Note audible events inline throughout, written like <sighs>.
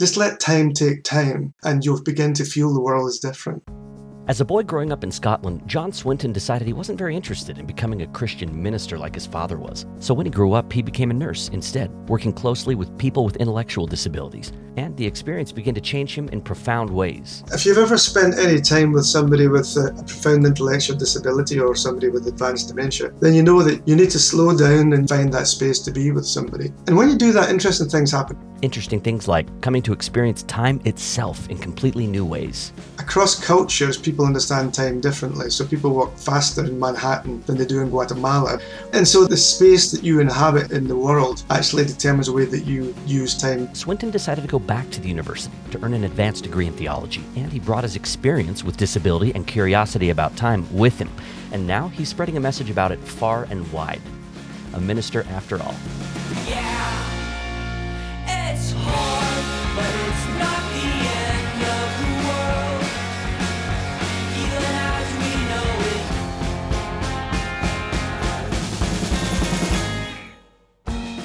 Just let time take time, and you'll begin to feel the world is different. As a boy growing up in Scotland, John Swinton decided he wasn't very interested in becoming a Christian minister like his father was. So when he grew up, he became a nurse instead, working closely with people with intellectual disabilities. And the experience began to change him in profound ways. If you've ever spent any time with somebody with a profound intellectual disability or somebody with advanced dementia, then you know that you need to slow down and find that space to be with somebody. And when you do that, interesting things happen. Interesting things like coming to experience time itself in completely new ways. Across cultures, people understand time differently. So people walk faster in Manhattan than they do in Guatemala. And so the space that you inhabit in the world actually determines the way that you use time. Swinton decided to go back to the university to earn an advanced degree in theology, and he brought his experience with disability and curiosity about time with him. And now he's spreading a message about it far and wide. A minister after all. Yeah,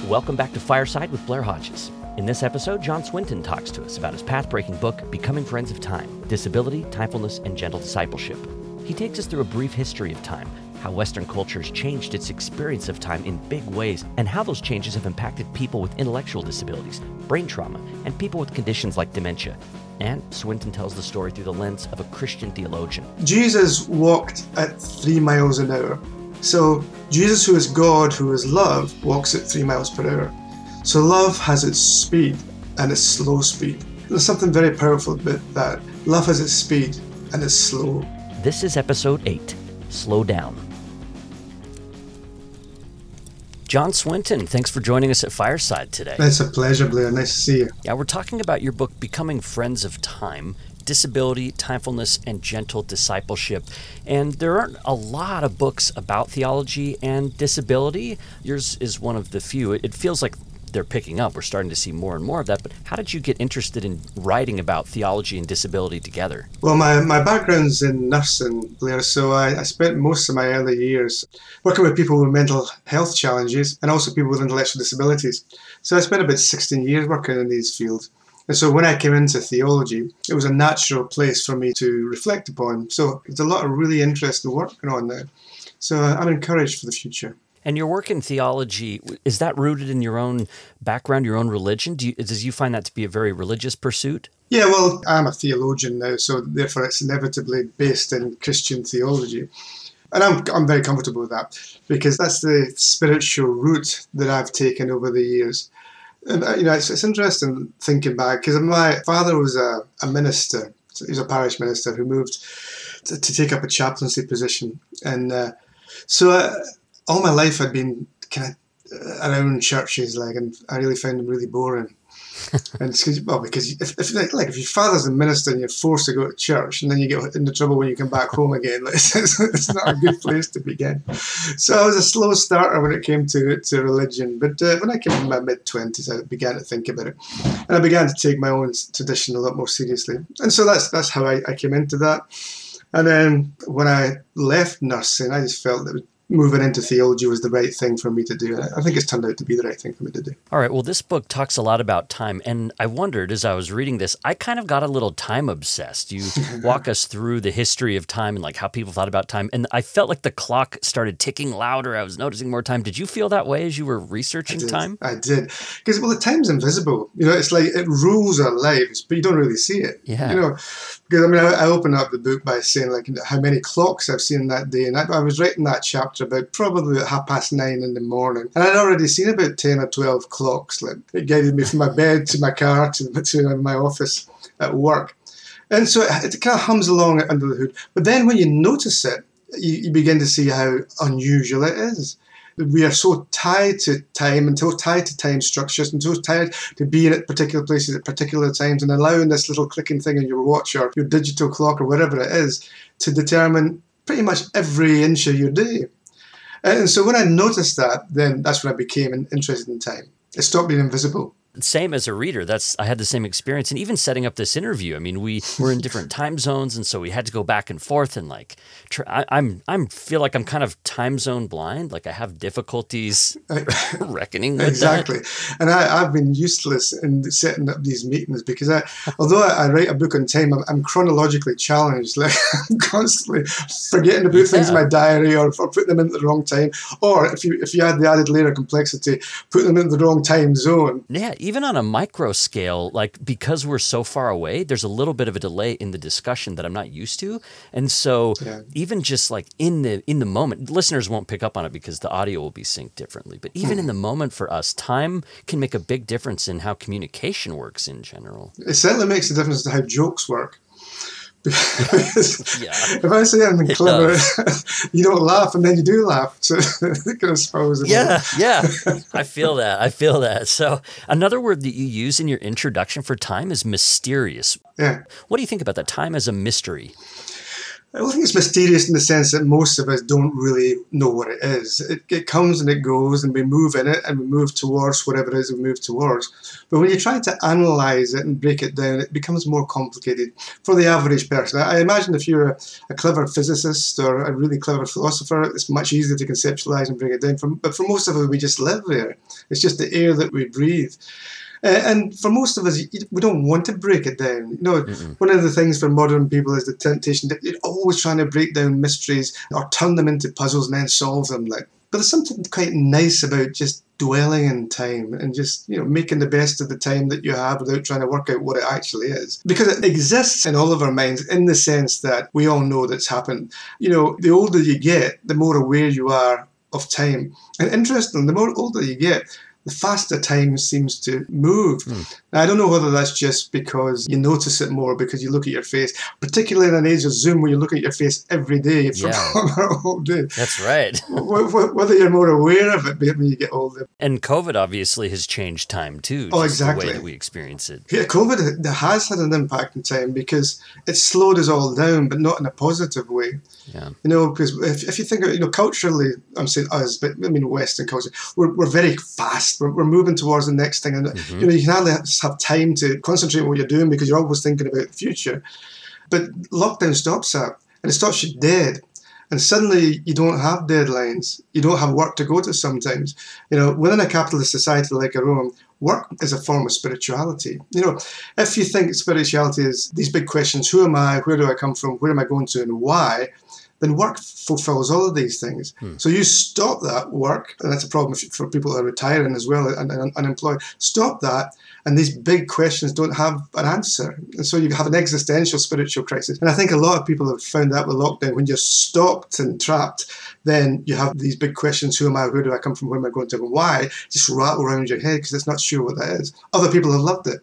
Welcome back to Fireside with Blair Hodges. In this episode, John Swinton talks to us about his path breaking book, Becoming Friends of Time Disability, Timefulness, and Gentle Discipleship. He takes us through a brief history of time, how Western culture has changed its experience of time in big ways, and how those changes have impacted people with intellectual disabilities, brain trauma, and people with conditions like dementia. And Swinton tells the story through the lens of a Christian theologian. Jesus walked at three miles an hour. So Jesus, who is God, who is love, walks at three miles per hour. So love has its speed and its slow speed. There's something very powerful about that. Love has its speed and it's slow. This is episode 8 Slow Down. John Swinton, thanks for joining us at Fireside today. It's a pleasure, Blair. Nice to see you. Yeah, we're talking about your book, Becoming Friends of Time Disability, Timefulness, and Gentle Discipleship. And there aren't a lot of books about theology and disability. Yours is one of the few. It, feels like they're picking up. We're starting to see more and more of that. But how did you get interested in writing about theology and disability together? Well, my, my background's in nursing, Blair, so I, I spent most of my early years working with people with mental health challenges and also people with intellectual disabilities. So I spent about 16 years working in these fields. And so when I came into theology, it was a natural place for me to reflect upon. So there's a lot of really interesting work going on there. So I'm encouraged for the future. And your work in theology is that rooted in your own background, your own religion? Do you, does you find that to be a very religious pursuit? Yeah, well, I'm a theologian now, so therefore it's inevitably based in Christian theology. And I'm, I'm very comfortable with that because that's the spiritual route that I've taken over the years. And, uh, you know, it's, it's interesting thinking back because my father was a, a minister, he was a parish minister who moved to, to take up a chaplaincy position. And uh, so uh, all my life I'd been kind of around churches, like, and I really found them really boring. <laughs> and it's 'cause- well, because if, if like, if your father's a minister and you're forced to go to church, and then you get into trouble when you come back home again, like, <laughs> it's, it's, it's not a good place to begin. So I was a slow starter when it came to to religion, but uh, when I came in my mid twenties, I began to think about it, and I began to take my own tradition a lot more seriously. And so that's that's how I, I came into that. And then when I left nursing, I just felt that moving into theology was the right thing for me to do. And I think it's turned out to be the right thing for me to do. All right. Well, this book talks a lot about time. And I wondered as I was reading this, I kind of got a little time obsessed. You <laughs> walk us through the history of time and like how people thought about time. And I felt like the clock started ticking louder. I was noticing more time. Did you feel that way as you were researching did. time? I did. Because, well, the time's invisible. You know, it's like it rules our lives, but you don't really see it. Yeah. You know, because I mean, I, I opened up the book by saying, like, how many clocks I've seen that day. And I, I was writing that chapter about probably half past nine in the morning. And I'd already seen about 10 or 12 clocks. Like, it guided me from my bed to my car to, to my office at work. And so it, it kind of hums along under the hood. But then when you notice it, you, you begin to see how unusual it is we are so tied to time and so tied to time structures and so tied to being at particular places at particular times and allowing this little clicking thing on your watch or your digital clock or whatever it is to determine pretty much every inch of your day. And so when I noticed that, then that's when I became interested in time. It stopped being invisible same as a reader that's i had the same experience and even setting up this interview i mean we were in different <laughs> time zones and so we had to go back and forth and like tr- I, i'm i'm feel like i'm kind of time zone blind like i have difficulties <laughs> reckoning with Exactly. And I, I've been useless in setting up these meetings because I, although I, I write a book on time, I'm, I'm chronologically challenged. <laughs> Like I'm constantly forgetting to put things in my diary or, or putting them in the wrong time. Or if you if you add the added layer of complexity, putting them in the wrong time zone. yeah even on a micro scale like because we're so far away there's a little bit of a delay in the discussion that i'm not used to and so Yeah. even just like in the in the moment listeners won't pick up on it because the audio will be synced differently but even in hmm. the moment for us time can make a big difference in how communication works in general It certainly makes a difference to how jokes work. <laughs> If I say something It clever, <laughs> you don't laugh, and then you do laugh. So it kind of spoils it. Yeah, yeah. <laughs> I feel that. I feel that. So, another word that you use in your introduction for time is mysterious. Yeah. What do you think about that? Time as a mystery. I don't think it's mysterious in the sense that most of us don't really know what it is. It, it comes and it goes, and we move in it and we move towards whatever it is we move towards. But when you try to analyze it and break it down, it becomes more complicated for the average person. I I imagine if you're a, a clever physicist or a really clever philosopher, it's much easier to conceptualize and bring it down. For, but for most of us, we just live there. It's just the air that we breathe. And for most of us, we don't want to break it down. You know, one of the things for modern people is the temptation that you're always trying to break down mysteries or turn them into puzzles and then solve them. Like, but there's something quite nice about just dwelling in time and just you know making the best of the time that you have without trying to work out what it actually is because it exists in all of our minds in the sense that we all know that's happened you know the older you get the more aware you are of time and interestingly the more older you get the faster time seems to move. Hmm. Now, I don't know whether that's just because you notice it more because you look at your face, particularly in an age of Zoom where you look at your face every day <laughs> for Yeah. <laughs> all day. That's right. <laughs> Wh- wh- Whether you're more aware of it when you get older. And COVID obviously has changed time too. Oh, just The exactly. way that we experience it. Yeah, COVID has had an impact in time because it slowed us all down, but not in a positive way. Yeah. You know, because if, if you think of you know, culturally, I'm saying us, but I mean Western culture, we're, we're very fast. We're, we're moving towards the next thing, and mm-hmm. you know, you can hardly have time to concentrate on what you're doing because you're always thinking about the future. But lockdown stops that, and it stops you dead. And suddenly you don't have deadlines. You don't have work to go to sometimes. You know, within a capitalist society like our own, work is a form of spirituality. You know, if you think spirituality is these big questions who am I, where do I come from, where am I going to, and why, then work fulfills all of these things. Hmm. So you stop that work, and that's a problem for people that are retiring as well and, and unemployed. Stop that, and these big questions don't have an answer. And so you have an existential spiritual crisis. And I think a lot of people have found that with lockdown. When you're stopped and trapped, then you have these big questions who am I, where do I come from, where am I going to, and why just rattle around your head because it's not sure what that is. Other people have loved it.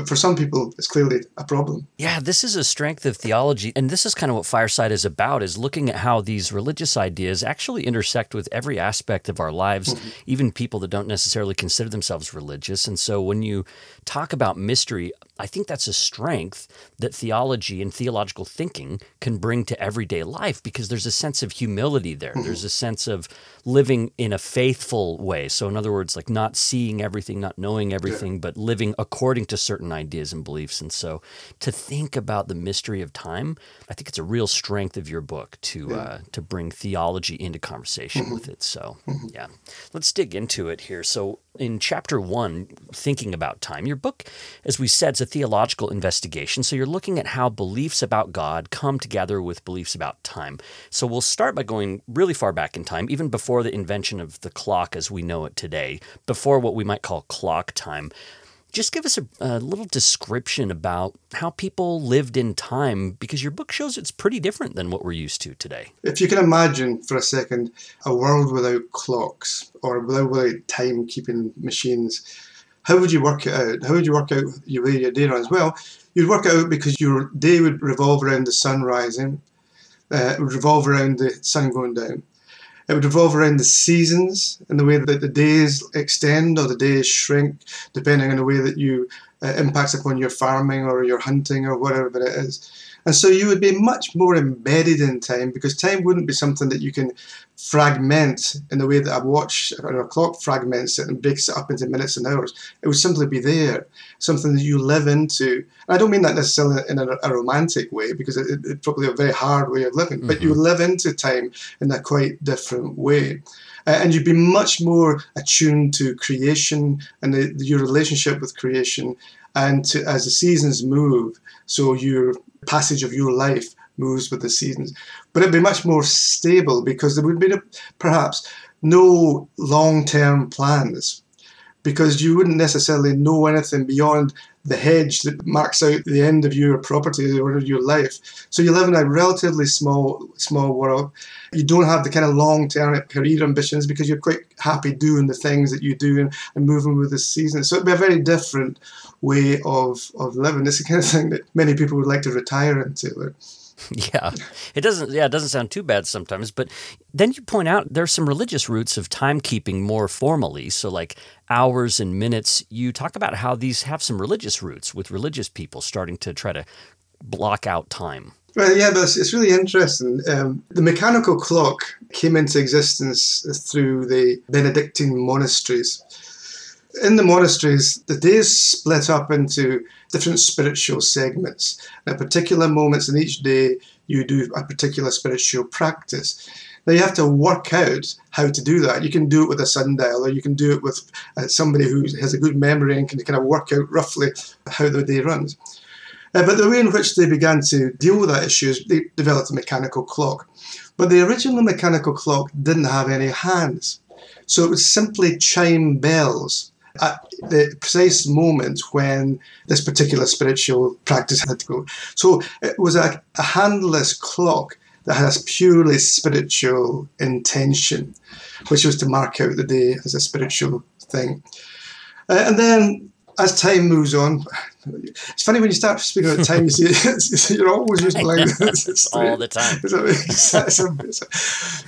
But for some people, it's clearly a problem. Yeah, this is a strength of theology, and this is kind of what Fireside is about: is looking at how these religious ideas actually intersect with every aspect of our lives, mm-hmm. even people that don't necessarily consider themselves religious. And so, when you talk about mystery, I think that's a strength that theology and theological thinking can bring to everyday life because there's a sense of humility there. Hmm. There's a sense of living in a faithful way. So, in other words, like not seeing everything, not knowing everything, but living according to certain ideas and beliefs. And so, to think about the mystery of time, I think it's a real strength of your book to uh, to bring theology into conversation mm-hmm. with it. So, mm-hmm. yeah, let's dig into it here. So, in chapter one, thinking about time, your book, as we said, is a theological investigation. So, you're looking at how beliefs about God come together with beliefs about time. So, we'll start by going really far back in time, even before the invention of the clock as we know it today, before what we might call clock time. Just give us a, a little description about how people lived in time, because your book shows it's pretty different than what we're used to today. If you can imagine for a second a world without clocks or without, without timekeeping machines, how would you work it out? How would you work out your way your day runs? Well, you'd work it out because your day would revolve around the sun rising, uh, it would revolve around the sun going down. It would revolve around the seasons and the way that the days extend or the days shrink, depending on the way that you uh, impacts upon your farming or your hunting or whatever it is. And so you would be much more embedded in time because time wouldn't be something that you can fragment in the way that a watch or a clock fragments it and breaks it up into minutes and hours. It would simply be there, something that you live into. And I don't mean that necessarily in a, a romantic way because it, it, it's probably a very hard way of living, but you live into time in a quite different way. Uh, and you'd be much more attuned to creation and the, your relationship with creation and to, as the seasons move, so your passage of your life moves with the seasons. But it'd be much more stable because there would be perhaps no long term plans because you wouldn't necessarily know anything beyond the hedge that marks out the end of your property or your life. So you live in a relatively small small world. You don't have the kind of long term career ambitions because you're quite happy doing the things that you do and, and moving with the season. So it'd be a very different way of, of living. It's the kind of thing that many people would like to retire into. <laughs> Yeah, it doesn't. Yeah, it doesn't sound too bad sometimes. But then you point out there's some religious roots of timekeeping more formally. So like hours and minutes. You talk about how these have some religious roots with religious people starting to try to block out time. Well, yeah, but it's, it's really interesting. Um, the mechanical clock came into existence through the Benedictine monasteries. In the monasteries, the days split up into different spiritual segments. At particular moments in each day, you do a particular spiritual practice. Now you have to work out how to do that. You can do it with a sundial, or you can do it with uh, somebody who has a good memory and can kind of work out roughly how the day runs. Uh, but the way in which they began to deal with that issue is they developed a mechanical clock. But the original mechanical clock didn't have any hands. So it would simply chime bells at the precise moment when this particular spiritual practice had to go. So it was a, a handless clock that has purely spiritual intention, which was to mark out the day as a spiritual thing. Uh, and then as time moves on, <sighs> it's funny when you start speaking about time, you see <laughs> you're always using language. <laughs> <laughs> all the time.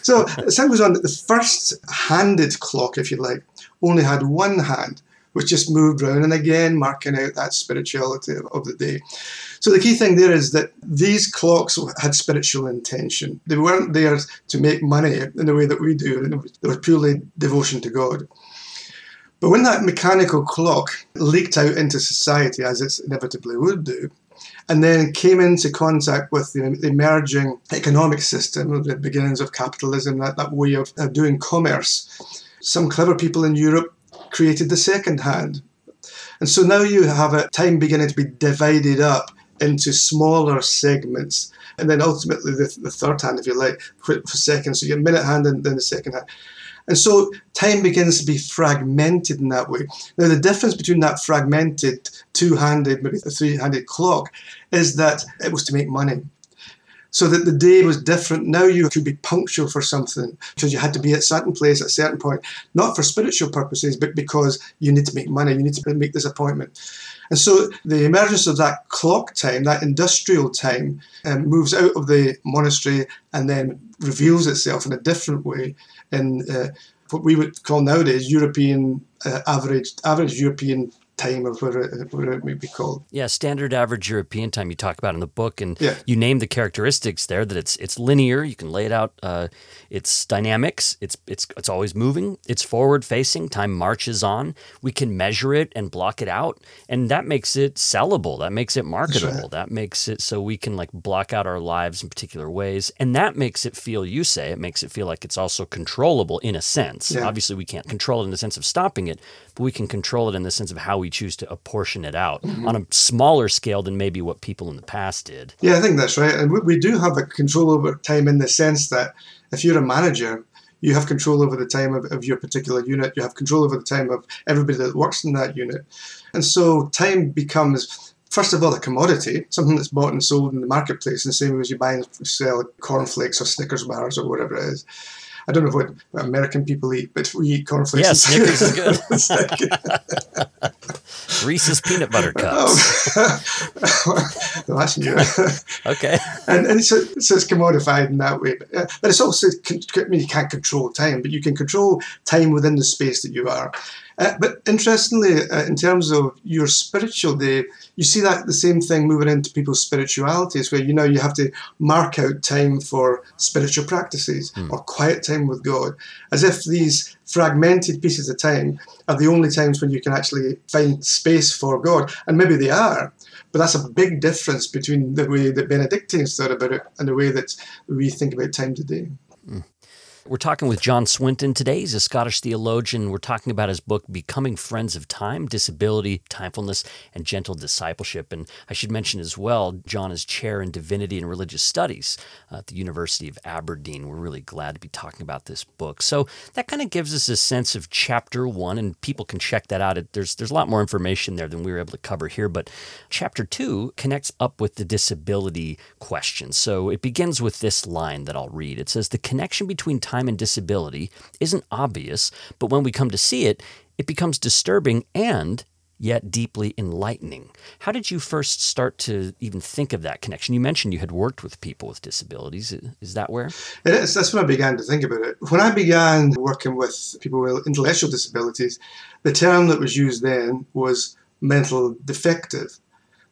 so as time goes on, the first handed clock, if you like, only had one hand, which just moved round and again marking out that spirituality of the day. So the key thing there is that these clocks had spiritual intention. They weren't there to make money in the way that we do. They were purely devotion to God. But when that mechanical clock leaked out into society, as it inevitably would do, and then came into contact with the emerging economic system, the beginnings of capitalism, that, that way of, of doing commerce, some clever people in Europe created the second hand. And so now you have a time beginning to be divided up into smaller segments. And then ultimately the, the third hand, if you like, for, for seconds. So you get minute hand and then the second hand. And so time begins to be fragmented in that way. Now, the difference between that fragmented two handed, maybe three handed clock is that it was to make money so that the day was different. Now you could be punctual for something because you had to be at certain place at a certain point, not for spiritual purposes, but because you need to make money, you need to make this appointment. And so the emergence of that clock time, that industrial time, um, moves out of the monastery and then reveals itself in a different way in uh, what we would call nowadays European uh, average average European time or whatever it, whatever it may be called. Yeah, standard average European time you talk about in the book, and Yeah. you name the characteristics there. That it's it's linear. You can lay it out. Uh, it's dynamics. It's it's it's always moving. It's forward facing. Time marches on. We can measure it and block it out, and that makes it sellable. That makes it marketable. That makes it so we can like block out our lives in particular ways, and that makes it feel. You say it makes it feel like it's also controllable in a sense. Yeah. Obviously, we can't control it in the sense of stopping it, but we can control it in the sense of how we choose to apportion it out Mm-hmm. on a smaller scale than maybe what people in the past did. Yeah, I think that's right. And we, we do have a control over time in the sense that if you're a manager, you have control over the time of, of your particular unit, you have control over the time of everybody that works in that unit. And so time becomes, first of all, a commodity, something that's bought and sold in the marketplace, in the same way as you buy and sell cornflakes or Snickers bars or whatever it is. I don't know what American people eat, but we eat cornflakes. Yeah, and Snickers is good. <laughs> <laughs> Reese's peanut butter <laughs> cups. well, that's new. Okay. and, and so, so it's commodified in that way. But, uh, but it's also, I mean, you can't control time, but you can control time within the space that you are. Uh, but interestingly, uh, in terms of your spiritual day, you see that the same thing moving into people's spiritualities, where you know you have to mark out time for spiritual practices or quiet time with God, as if these fragmented pieces of time are the only times when you can actually find space for God. And maybe they are, but that's a big difference between the way the Benedictines thought about it and the way that we think about time today. We're talking with John Swinton today. He's a Scottish theologian. We're talking about his book, Becoming Friends of Time Disability, Timefulness, and Gentle Discipleship. And I should mention as well, John is chair in divinity and religious studies at the University of Aberdeen. We're really glad to be talking about this book. So that kind of gives us a sense of chapter one, and people can check that out. There's, there's a lot more information there than we were able to cover here. But chapter two connects up with the disability question. So it begins with this line that I'll read. It says, The connection between time and disability isn't obvious, but when we come to see it, it becomes disturbing and yet deeply enlightening. How did you first start to even think of that connection? You mentioned you had worked with people with disabilities. Is that where? It is. That's when I began to think about it. When I began working with people with intellectual disabilities, the term that was used then was mental defective.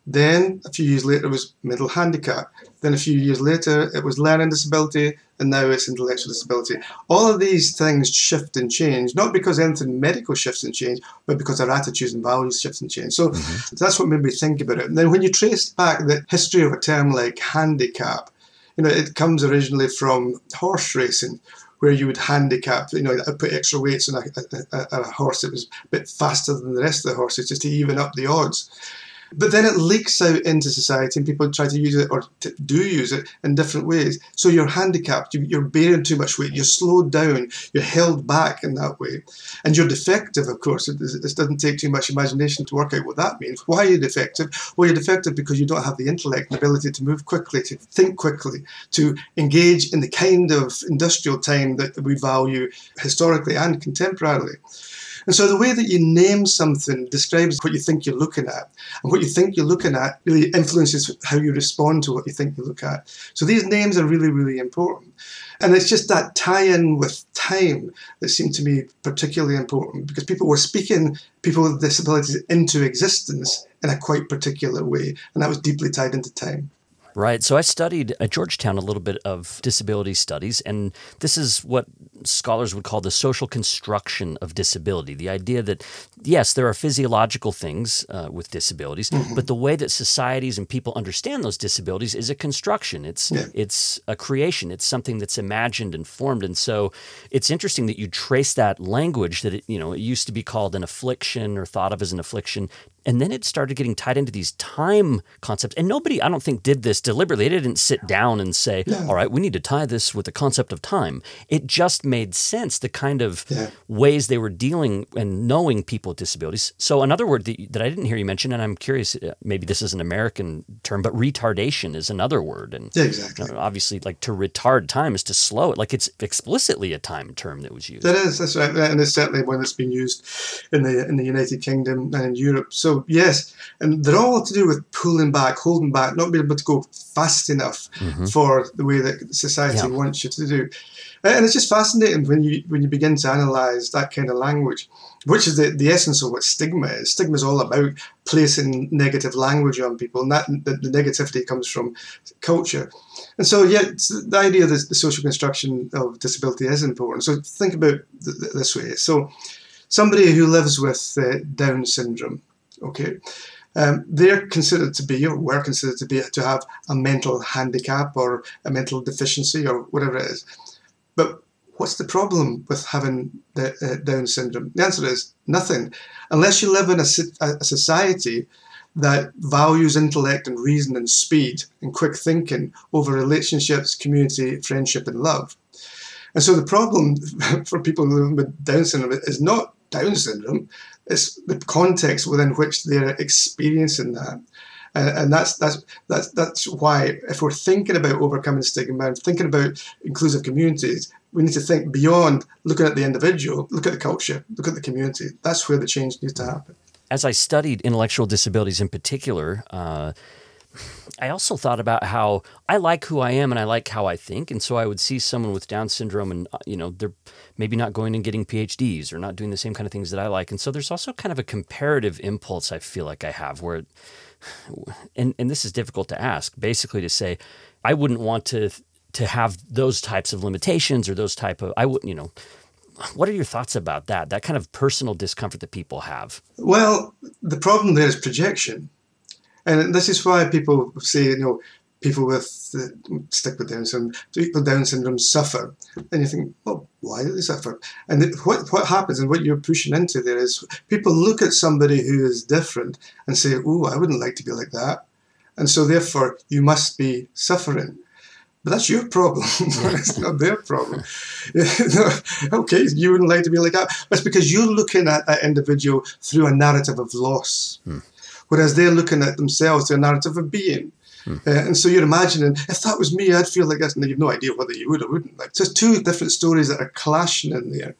Then, a few years later, it was mental handicap. Then, a few years later, it was learning disability, and now it's intellectual disability. All of these things shift and change, not because anything medical shifts and change, but because our attitudes and values shift and change. So mm-hmm. that's what made me think about it. And then, when you trace back the history of a term like handicap, you know, it comes originally from horse racing, where you would handicap, you know, put extra weights on a, a, a horse that was a bit faster than the rest of the horses just to even up the odds. But then it leaks out into society and people try to use it or t- do use it in different ways. So you're handicapped, you, you're bearing too much weight, you're slowed down, you're held back in that way. And you're defective, of course. It, it doesn't take too much imagination to work out what that means. Why are you defective? Well, you're defective because you don't have the intellect and ability to move quickly, to think quickly, to engage in the kind of industrial time that we value historically and contemporarily. And so the way that you name something describes what you think you're looking at. And what you think you're looking at really influences how you respond to what you think you look at. So these names are really, really important. And it's just that tie in with time that seemed to me particularly important because people were speaking people with disabilities into existence in a quite particular way. And that was deeply tied into time. Right. So I studied at Georgetown a little bit of disability studies, and this is what scholars would call the social construction of disability. The idea that, yes, there are physiological things uh, with disabilities, but the way that societies and people understand those disabilities is a construction. It's Yeah. it's a creation. It's something that's imagined and formed. And so it's interesting that you trace that language that it, you know it used to be called an affliction or thought of as an affliction and then it started getting tied into these time concepts. And nobody, I don't think, did this deliberately. They didn't sit down and say, all right, we need to tie this with the concept of time. It just made sense, the kind of Yeah. ways they were dealing and knowing people with disabilities. So, another word that, that I didn't hear you mention, and I'm curious, uh, maybe this is an American term, but retardation is another word. And Yeah, exactly. you know, obviously, like to retard time is to slow it. Like it's explicitly a time term that was used. That is, that's right, and it's certainly one that's been used in the in the United Kingdom and in Europe. So yes, and they're all to do with pulling back, holding back, not being able to go fast enough for the way that society Mm-hmm. Yeah. wants you to do. And it's just fascinating when you when you begin to analyse that kind of language, which is the, the essence of what stigma is. Stigma is all about placing negative language on people, and that the, the negativity comes from culture. And so, yeah, the idea that the social construction of disability is important. So think about th- th- this way. So somebody who lives with uh, Down syndrome, okay, um, they're considered to be, or were considered to be, to have a mental handicap or a mental deficiency or whatever it is. But what's the problem with having the, uh, Down syndrome? The answer is nothing, unless you live in a, a society that values intellect and reason and speed and quick thinking over relationships, community, friendship, and love. And so the problem <laughs> for people living with Down syndrome is not Down syndrome, it's the context within which they're experiencing that. And, that's that's that's that's why if we're thinking about overcoming stigma and thinking about inclusive communities, we need to think beyond looking at the individual, look at the culture, look at the community. That's where the change needs to happen. as I studied intellectual disabilities in particular, uh, I also thought about how I like who I am and I like how I think, and so I would see someone with Down syndrome, and uh, you know they're maybe not going and getting PhDs or not doing the same kind of things that I like, and so there's also kind of a comparative impulse I feel like I have where, <sighs> and and this is difficult to ask, basically to say, I wouldn't want to to have those types of limitations or those type of I wouldn't you know. What are your thoughts about that? That kind of personal discomfort that people have. Well, the problem there is projection. And this is why people say, you know, people with uh, stick with Down syndrome, people with Down syndrome suffer. And you think, well, why do they suffer? And it, what what happens and what you're pushing into there is people look at somebody who is different and say, oh, I wouldn't like to be like that, and so therefore you must be suffering. But that's your problem. <laughs> it's not their problem. <laughs> okay, you wouldn't like to be like that. That's because you're looking at that individual through a narrative of loss whereas they're looking at themselves their narrative of being. Uh, and so you're imagining, if that was me, I'd feel like this, and you've no idea whether you would or wouldn't. Like, so it's two different stories that are clashing in there.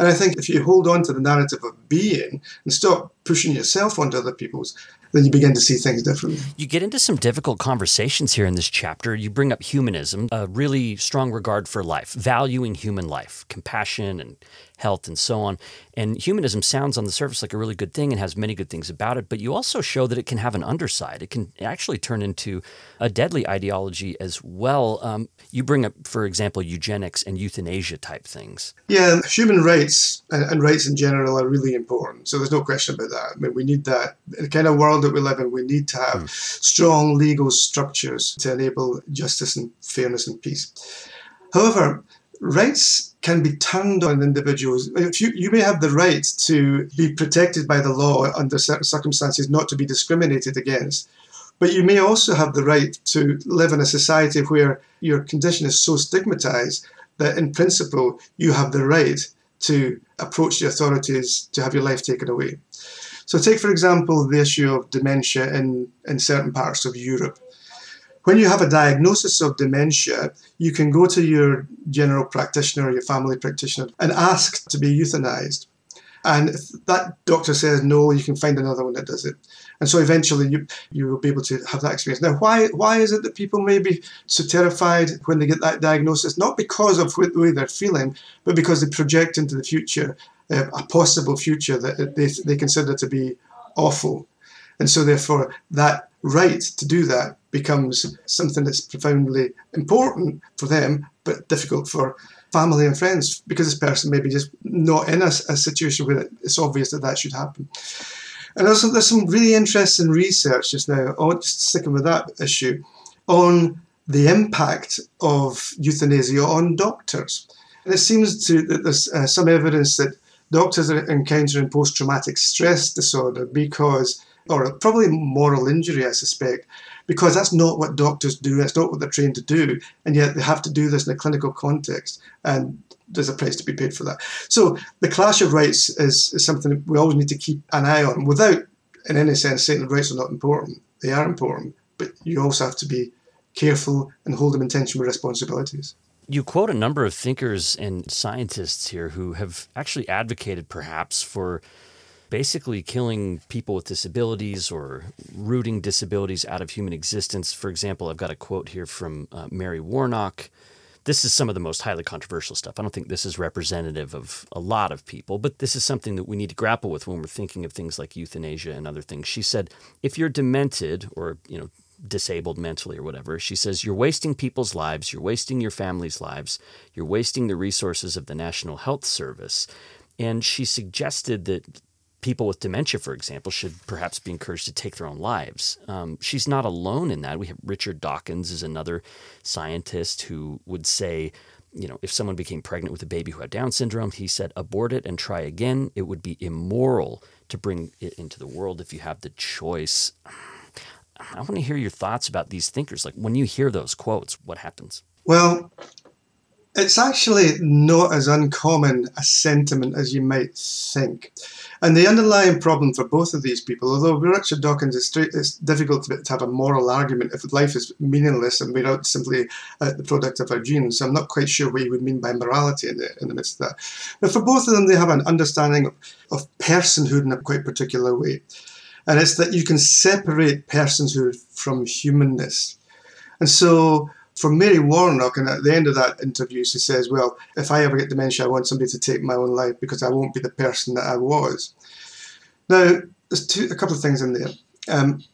And I think if you hold on to the narrative of being and stop pushing yourself onto other people's, then you begin to see things differently. You get into some difficult conversations here in this chapter. You bring up humanism, a really strong regard for life, valuing human life, compassion and health and so on. And humanism sounds on the surface like a really good thing and has many good things about it, but you also show that it can have an underside. It can actually turn into a deadly ideology as well. Um, you bring up, for example, eugenics and euthanasia type things. Yeah, human rights and, and rights in general are really important. So there's no question about that. I mean, we need that. Kind of world that we live in, we need to have hmm. strong legal structures to enable justice and fairness and peace. However, rights can be turned on individuals. If you, you may have the right to be protected by the law under certain circumstances, not to be discriminated against. But you may also have the right to live in a society where your condition is so stigmatized that, in principle, you have the right to approach the authorities to have your life taken away. So, take for example the issue of dementia in, in certain parts of Europe. When you have a diagnosis of dementia, you can go to your general practitioner, or your family practitioner, and ask to be euthanized. And if that doctor says no, you can find another one that does it. And so eventually you, you will be able to have that experience. Now, why, why is it that people may be so terrified when they get that diagnosis? Not because of the way they're feeling, but because they project into the future uh, a possible future that they, they consider to be awful. And so, therefore, that right to do that becomes something that's profoundly important for them, but difficult for family and friends because this person may be just not in a, a situation where it's obvious that that should happen. And also, there's some really interesting research just now, on, just sticking with that issue, on the impact of euthanasia on doctors. And it seems to that there's uh, some evidence that doctors are encountering post-traumatic stress disorder because, or probably moral injury, I suspect, because that's not what doctors do. That's not what they're trained to do, and yet they have to do this in a clinical context, and there's a price to be paid for that. So the clash of rights is, is something that we always need to keep an eye on, without, in any sense, saying that rights are not important. They are important, but you also have to be careful and hold them in tension with responsibilities. You quote a number of thinkers and scientists here who have actually advocated perhaps for basically killing people with disabilities or rooting disabilities out of human existence. For example, I've got a quote here from uh, Mary Warnock. This is some of the most highly controversial stuff. I don't think this is representative of a lot of people, but this is something that we need to grapple with when we're thinking of things like euthanasia and other things. She said, if you're demented or, you know, disabled mentally or whatever. She says, You're wasting people's lives, you're wasting your family's lives, you're wasting the resources of the National Health Service. And she suggested that people with dementia, for example, should perhaps be encouraged to take their own lives. Um, she's not alone in that. We have Richard Dawkins is another scientist who would say, you know, if someone became pregnant with a baby who had Down syndrome, he said, abort it and try again. It would be immoral to bring it into the world if you have the choice. I want to hear your thoughts about these thinkers. Like when you hear those quotes, what happens? Well, it's actually not as uncommon a sentiment as you might think. And the underlying problem for both of these people, although Richard Dawkins, it's, straight, it's difficult to, have a moral argument if life is meaningless and we're not simply uh, the product of our genes. So I'm not quite sure what he would mean by morality in the, in the midst of that. But for both of them, they have an understanding of, of personhood in a quite particular way. And it's that you can separate personhood from humanness. And so for Mary Warnock, and at the end of that interview, she says, Well, if I ever get dementia, I want somebody to take my own life because I won't be the person that I was. Now, there's two, a couple of things in there. Um,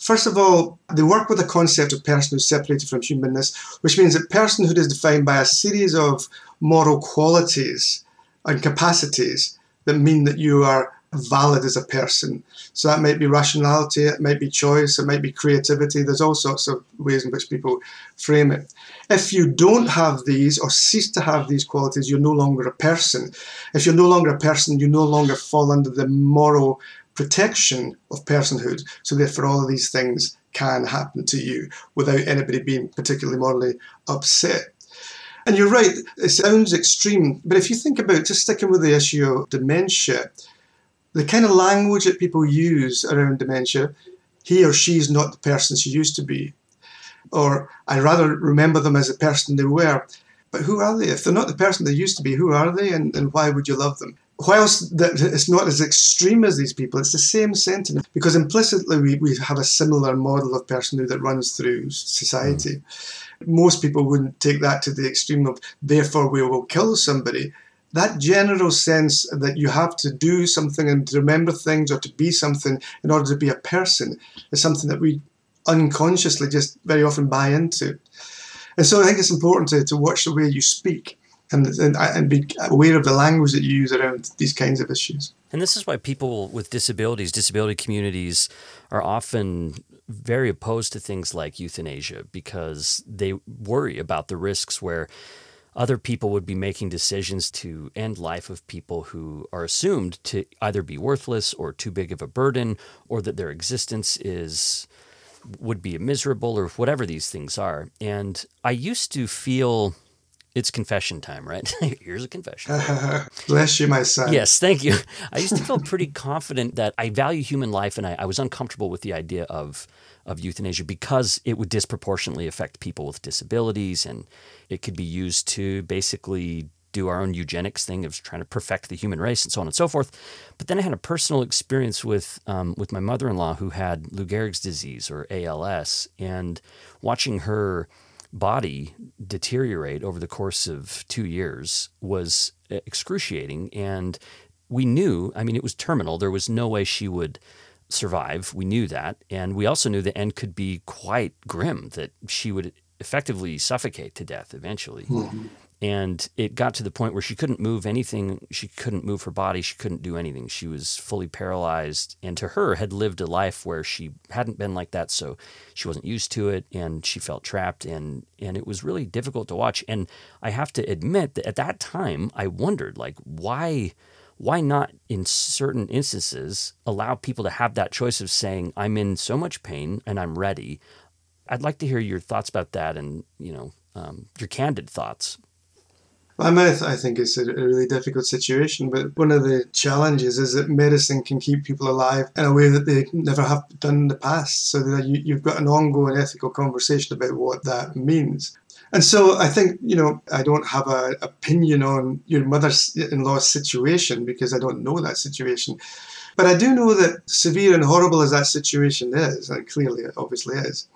First of all, they work with the concept of personhood separated from humanness, which means that personhood is defined by a series of moral qualities and capacities that mean that you are valid as a person. So that might be rationality, it might be choice, it might be creativity. There's all sorts of ways in which people frame it. If you don't have these or cease to have these qualities, you're no longer a person. If you're no longer a person, you no longer fall under the moral protection of personhood. So therefore, all of these things can happen to you without anybody being particularly morally upset. And you're right, it sounds extreme, but if you think about just sticking with the issue of dementia, the kind of language that people use around dementia, he or she is not the person she used to be. Or I rather remember them as the person they were. But who are they? If they're not the person they used to be, who are they and, and why would you love them? whilst that it's not as extreme as these people, it's the same sentiment because implicitly we, we have a similar model of personhood that runs through society. Mm. Most people wouldn't take that to the extreme of therefore we will kill somebody. That general sense that you have to do something and to remember things or to be something in order to be a person is something that we unconsciously just very often buy into. And so I think it's important to, to watch the way you speak and, and, and be aware of the language that you use around these kinds of issues. And this is why people with disabilities, disability communities, are often very opposed to things like euthanasia because they worry about the risks where other people would be making decisions to end life of people who are assumed to either be worthless or too big of a burden or that their existence is would be miserable or whatever these things are. And I used to feel it's confession time, right? <laughs> Here's a confession. <laughs> Bless you, my son. Yes, thank you. <laughs> I used to feel pretty confident that I value human life, and I, I, was uncomfortable with the idea of of euthanasia because it would disproportionately affect people with disabilities, and it could be used to basically do our own eugenics thing of trying to perfect the human race and so on and so forth. But then I had a personal experience with um, with my mother in law who had Lou Gehrig's disease or ALS, and watching her body deteriorate over the course of two years was excruciating. And we knew, I mean, it was terminal. There was no way she would survive. We knew that. And we also knew the end could be quite grim, that she would effectively suffocate to death eventually. Mm-hmm and it got to the point where she couldn't move anything she couldn't move her body she couldn't do anything. She was fully paralyzed and to her had lived a life where she hadn't been like that so she wasn't used to it and she felt trapped and and it was really difficult to watch. And i have to admit that at that time i wondered like why why not in certain instances allow people to have that choice of saying i'm in so much pain and i'm ready. I'd like to hear your thoughts about that and you know um, your candid thoughts I mean, I think it's a really difficult situation, but one of the challenges is that medicine can keep people alive in a way that they never have done in the past. So that you, you've got an ongoing ethical conversation about what that means. And so I think, you know, I don't have an opinion on your mother in law's situation because I don't know that situation. But I do know that severe and horrible as that situation is, and clearly it obviously is,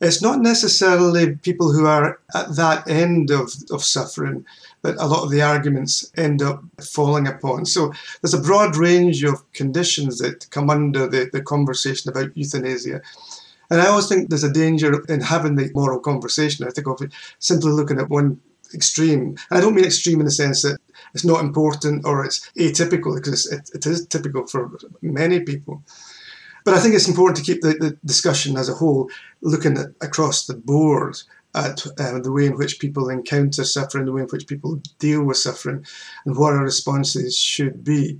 it's not necessarily people who are at that end of, of suffering that a lot of the arguments end up falling upon. So there's a broad range of conditions that come under the, the conversation about euthanasia. And I always think there's a danger in having the moral conversation. I think of it simply looking at one extreme. And I don't mean extreme in the sense that it's not important or it's atypical, because it, it is typical for many people. But I think it's important to keep the, the discussion as a whole looking at, across the board at uh, the way in which people encounter suffering, the way in which people deal with suffering, and what our responses should be.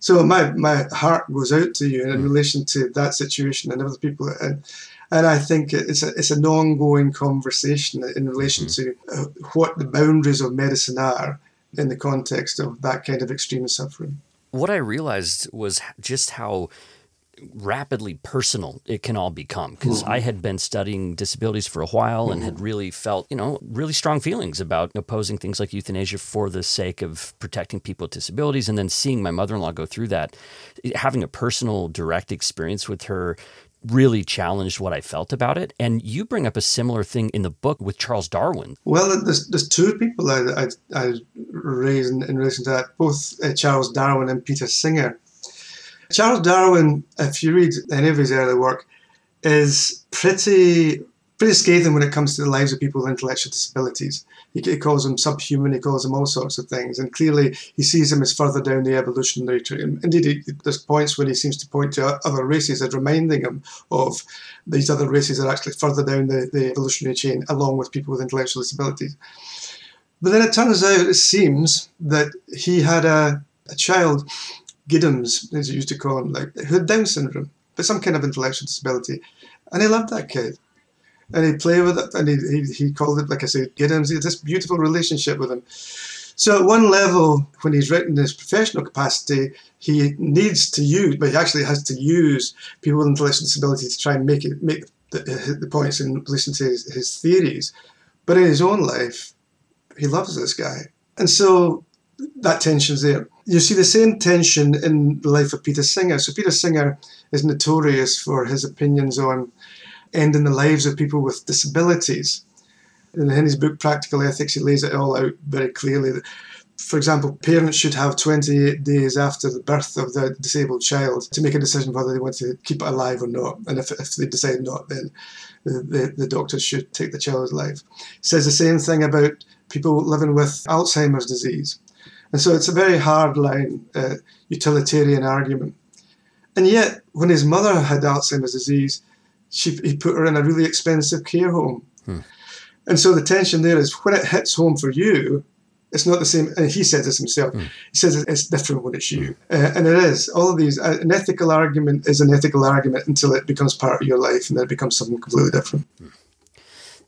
So my, my heart goes out to you in relation to that situation and other people. And, and I think it's, a, it's an ongoing conversation in relation mm-hmm. to uh, what the boundaries of medicine are in the context of that kind of extreme suffering. What I realized was just how rapidly personal it can all become because I had been studying disabilities for a while and had really felt, you know, really strong feelings about opposing things like euthanasia for the sake of protecting people with disabilities. And then seeing my mother in law go through that, having a personal, direct experience with her really challenged what I felt about it. And you bring up a similar thing in the book with Charles Darwin. Well, there's, there's two people I, I, I raise in, in relation to that, both uh, Charles Darwin and Peter Singer. Charles Darwin, if you read any of his early work, is pretty pretty scathing when it comes to the lives of people with intellectual disabilities. He, he calls them subhuman, he calls them all sorts of things, and clearly he sees them as further down the evolutionary tree. Indeed, he, there's points when he seems to point to other races as reminding him of these other races are actually further down the, the evolutionary chain, along with people with intellectual disabilities. But then it turns out, it seems, that he had a, a child, Giddens, as he used to call him, like, who had Down syndrome, but some kind of intellectual disability. And he loved that kid and he'd play with it, and he, he, he called it, like I said, Giddens. He had this beautiful relationship with him. So at one level, when he's written his professional capacity, he needs to use, but he actually has to use people with intellectual disability to try and make it make the, the points and listen to his, his theories. But in his own life, he loves this guy, and so that tension's there. You see the same tension in the life of Peter Singer. So Peter Singer is notorious for his opinions on ending the lives of people with disabilities. In his book Practical Ethics, he lays it all out very clearly. For example, parents should have 28 days after the birth of the disabled child to make a decision whether they want to keep it alive or not. And if, if they decide not, then the, the, the doctors should take the child's life. He says the same thing about people living with Alzheimer's disease. And so it's a very hard line, uh, utilitarian argument. And yet, when his mother had Alzheimer's disease, she, he put her in a really expensive care home. Hmm. And so the tension there is when it hits home for you, it's not the same. And he says this himself. Hmm. He says it's different when it's you. Uh, and it is. All of these, uh, an ethical argument is an ethical argument until it becomes part of your life and then it becomes something completely different. Hmm.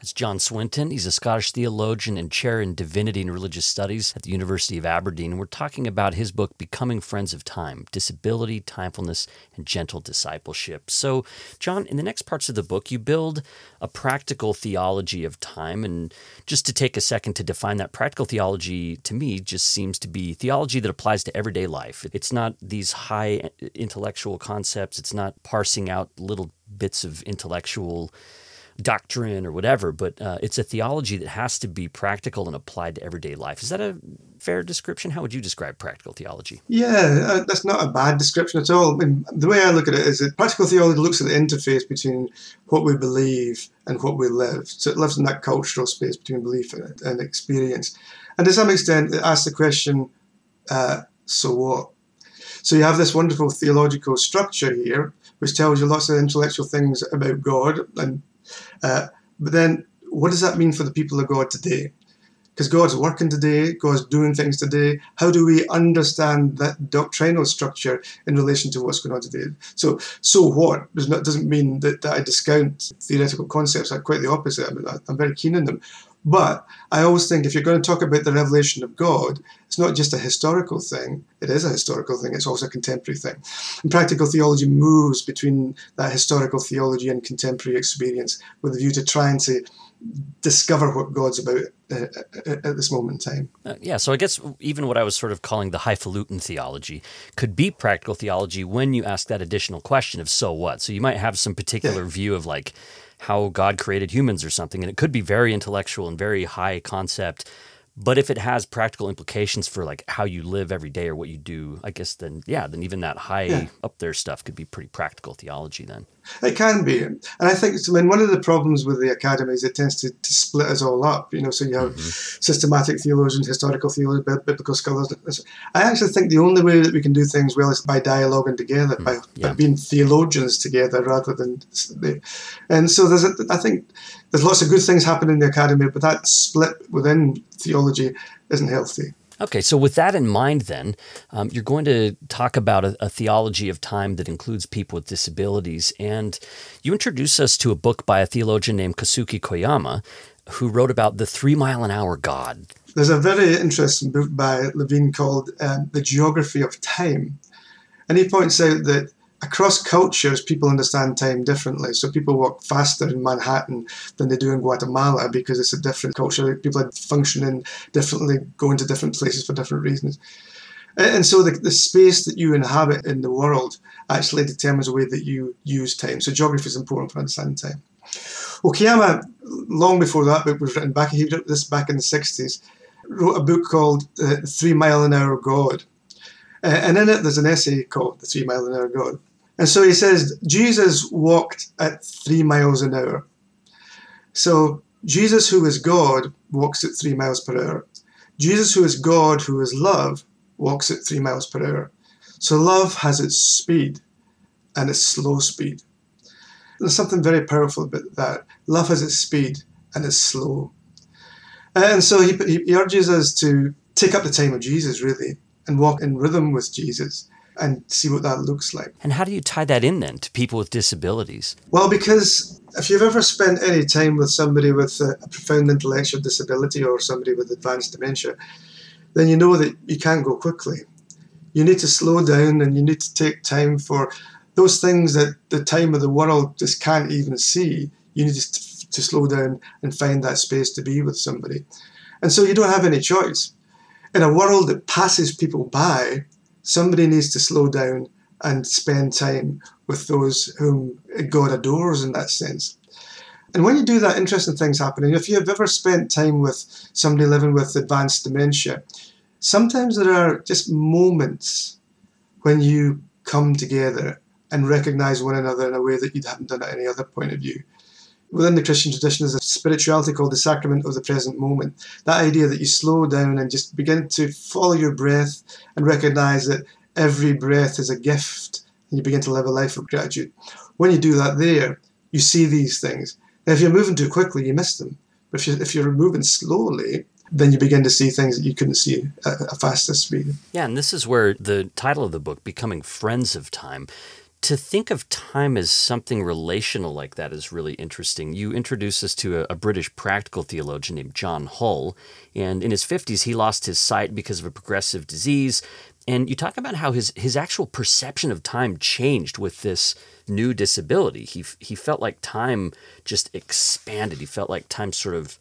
It's John Swinton. He's a Scottish theologian and chair in divinity and religious studies at the University of Aberdeen. We're talking about his book, Becoming Friends of Time Disability, Timefulness, and Gentle Discipleship. So, John, in the next parts of the book, you build a practical theology of time. And just to take a second to define that, practical theology to me just seems to be theology that applies to everyday life. It's not these high uh, intellectual concepts, it's not parsing out little bits of intellectual doctrine or whatever, but uh, it's a theology that has to be practical and applied to everyday life. Is that a fair description? How would you describe practical theology? Yeah, uh, that's not a bad description at all. I mean, the way I look at it is that practical theology looks at the interface between what we believe and what we live. So it lives in that cultural space between belief and, and experience. And to some extent, it asks the question, uh, so what? So you have this wonderful theological structure here, which tells you lots of intellectual things about God and uh, but then, what does that mean for the people of God today? Because God's working today, God's doing things today. How do we understand that doctrinal structure in relation to what's going on today? So, so what does not doesn't mean that, that I discount theoretical concepts. I'm quite the opposite. I I'm very keen on them. But I always think if you're going to talk about the revelation of God, it's not just a historical thing. It is a historical thing. It's also a contemporary thing. And practical theology moves between that historical theology and contemporary experience with a view to trying to discover what God's about uh, at this moment in time. Uh, yeah, so I guess even what I was sort of calling the highfalutin theology could be practical theology when you ask that additional question of so what. So you might have some particular yeah. view of like, how God created humans or something. And it could be very intellectual and very high concept. But if it has practical implications for like how you live every day or what you do, I guess then yeah, then even that high yeah. up there stuff could be pretty practical theology then. It can be, and I think I mean one of the problems with the academy is it tends to, to split us all up. You know, so you have mm-hmm. systematic theologians, historical theologians, biblical scholars. I actually think the only way that we can do things well is by dialoguing together, mm-hmm. by, yeah. by being theologians together rather than. And so there's, a, I think, there's lots of good things happening in the academy, but that split within theology isn't healthy. Okay, so with that in mind, then, um, you're going to talk about a, a, theology of time that includes people with disabilities. And you introduce us to a book by a theologian named Kosuke Koyama, who wrote about the three mile an hour God. There's a very interesting book by Levine called um, The Geography of Time. And he points out that across cultures, people understand time differently. So people walk faster in Manhattan than they do in Guatemala because it's a different culture. People are functioning differently, going to different places for different reasons. And so the, the space that you inhabit in the world actually determines the way that you use time. So geography is important for understanding time. Koyama, long before that book was written back, he wrote this back in the 60s, wrote a book called uh, Three Mile an Hour God. Uh, and in it, there's an essay called The Three Mile an Hour God. And so he says, Jesus walked at three miles an hour. So Jesus, who is God, walks at three miles per hour. Jesus, who is God, who is love, walks at three miles per hour. So love has its speed and its slow speed. There's something very powerful about that. Love has its speed and it's slow. And so he, he urges us to take up the time of Jesus, really, and walk in rhythm with Jesus and see what that looks like. And how do you tie that in then to people with disabilities? Well, because if you've ever spent any time with somebody with a, profound intellectual disability or somebody with advanced dementia, then you know that you can't go quickly. You need to slow down and you need to take time for those things that the time of the world just can't even see. You need to, to slow down and find that space to be with somebody. And so you don't have any choice. In a world that passes people by, somebody needs to slow down and spend time with those whom God adores in that sense. And when you do that, interesting things happen. And if you've ever spent time with somebody living with advanced dementia, sometimes there are just moments when you come together and recognize one another in a way that you haven't done at any other point of view. Within the Christian tradition, there's a spirituality called the sacrament of the present moment. That idea that you slow down and just begin to follow your breath and recognize that every breath is a gift and you begin to live a life of gratitude. When you do that there, you see these things. Now, if you're moving too quickly, you miss them. But if you're, if you're moving slowly, then you begin to see things that you couldn't see at a faster speed. Yeah, and this is where the title of the book, Becoming Friends of Time, to think of time as something relational like that is really interesting. You introduce us to a, a, British practical theologian named John Hull, and in his 50s, he lost his sight because of a progressive disease. And you talk about how his, his actual perception of time changed with this new disability. He, he felt like time just expanded. He felt like time sort of,